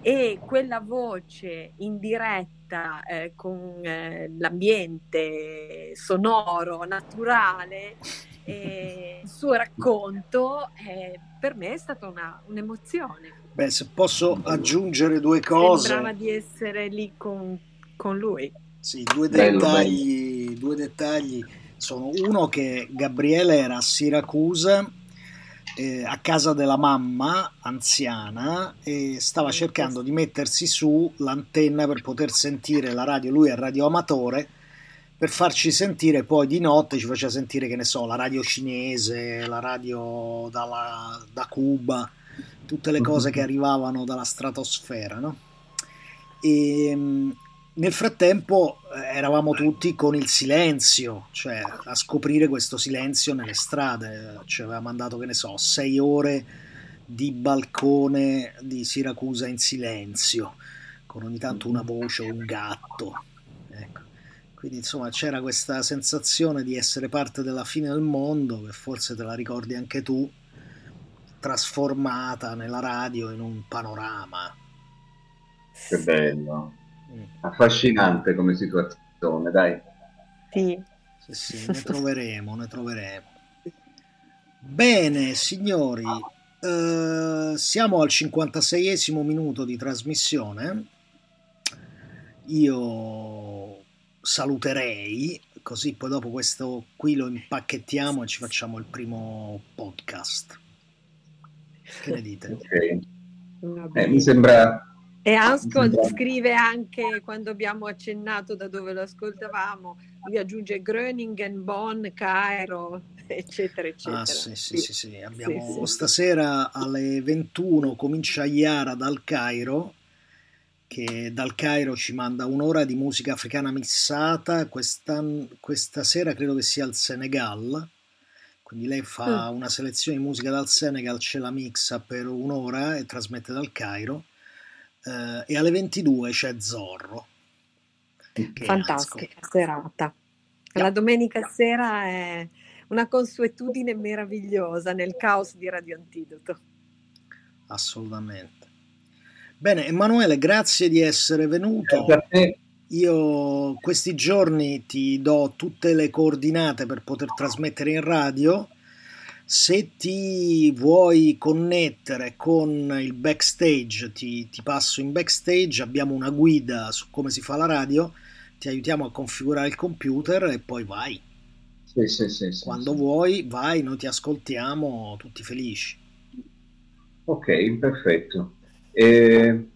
E quella voce in diretta eh, con eh, l'ambiente sonoro, naturale, il suo racconto, eh, per me è stata una, un'emozione. Beh, se posso aggiungere due cose. Sembrava di essere lì con, con lui. Sì, due dettagli, bello. due dettagli sono uno che Gabriele era a Siracusa eh, a casa della mamma anziana e stava cercando di mettersi su l'antenna per poter sentire la radio, lui è radioamatore, per farci sentire poi di notte, ci faceva sentire che ne so, la radio cinese, la radio dalla, da Cuba, tutte le cose che arrivavano dalla stratosfera, no? E, ehm, nel frattempo eh, eravamo tutti con il silenzio, cioè a scoprire questo silenzio nelle strade. Ci aveva mandato, che ne so, sei ore di balcone di Siracusa in silenzio, con ogni tanto una voce un gatto. Quindi insomma c'era questa sensazione di essere parte della fine del mondo, che forse te la ricordi anche tu, trasformata nella radio in un panorama. Che bello affascinante come situazione, dai. Sì. Sì, sì, ne troveremo, ne troveremo. Bene, signori, eh, siamo al 56esimo minuto di trasmissione. Io saluterei, così poi dopo questo qui lo impacchettiamo e ci facciamo il primo podcast. Che ne dite? Okay. Eh, mi sembra e Ascol scrive anche quando abbiamo accennato da dove lo ascoltavamo, lui aggiunge Groningen, Bonn, Cairo, eccetera, eccetera. Ah, sì, sì, sì, sì. Abbiamo sì, stasera alle 21 comincia Iara dal Cairo, che dal Cairo ci manda un'ora di musica africana missata, questa, questa sera credo che sia il Senegal, quindi lei fa mm. una selezione di musica dal Senegal, ce la mixa per un'ora e trasmette dal Cairo eh, e alle 22 c'è Zorro. Fantastica serata. La domenica sera è una consuetudine meravigliosa nel caos di Radio Antidoto. Assolutamente. Bene, Emanuele, grazie di essere venuto. Io questi giorni ti do tutte le coordinate per poter trasmettere in radio se ti vuoi connettere con il backstage, ti, ti, passo in backstage, abbiamo una guida su come si fa la radio, ti aiutiamo a configurare il computer e poi vai. Sì, sì, sì, Quando vuoi, vai, noi ti ascoltiamo tutti felici. Ok, perfetto. Eh,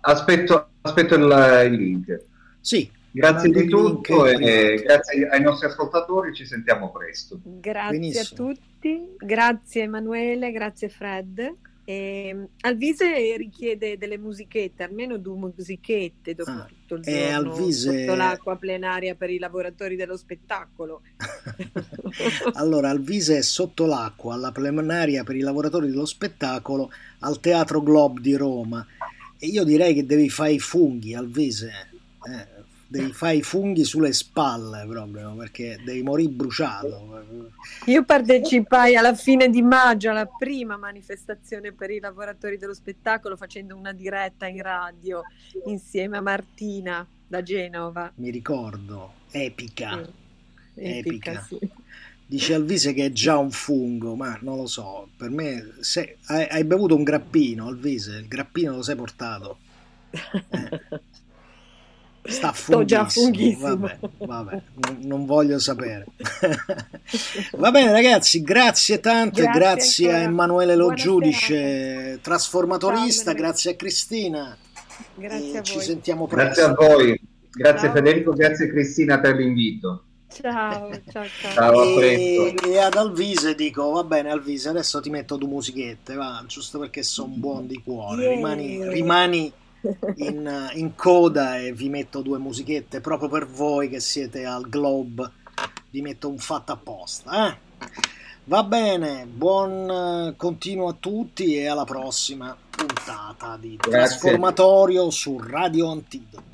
aspetto, aspetto il, il link. Sì, Grazie di tutto e grazie ai nostri ascoltatori, ci sentiamo presto. Grazie Benissimo. a tutti, grazie Emanuele, grazie Fred. E Alvise richiede delle musichette, almeno due musichette dopo ah, tutto il giorno Alvise... sotto l'acqua plenaria per i lavoratori dello spettacolo. allora, Alvise è sotto l'acqua alla plenaria per i lavoratori dello spettacolo al Teatro Globe di Roma e io direi che devi fare i funghi, Alvise. Eh, devi fare i funghi sulle spalle proprio perché devi morire bruciato. Io partecipai alla fine di maggio alla prima manifestazione per i lavoratori dello spettacolo facendo una diretta in radio insieme a Martina da Genova. Mi ricordo, epica. Sì. Epica. epica. Sì. Dice Alvise che è già un fungo, ma non lo so. Per me, se, hai, hai bevuto un grappino, Alvise, il grappino lo sei portato. Eh. Sta Sto già funghissimo. Vabbè, vabbè, non voglio sapere. Va bene, ragazzi, grazie tante, grazie, grazie a Emanuele Lo Giudice, trasformatorista, Ciao, grazie a Cristina. Grazie a Ci sentiamo presto. Grazie a voi. Grazie ciao. Federico, grazie Cristina per l'invito. Ciao, ciao, ciao. ciao e, e, ad Alvise dico, va bene Alvise, adesso ti metto due musichette, va, giusto perché sono buon di cuore, yeah. rimani, rimani in, in, coda e vi metto due musichette proprio per voi che siete al Globe. Vi metto un fatto apposta. Eh? Va bene, buon continuo a tutti e alla prossima puntata di Grazie. Trasformatorio su Radio Antidoto.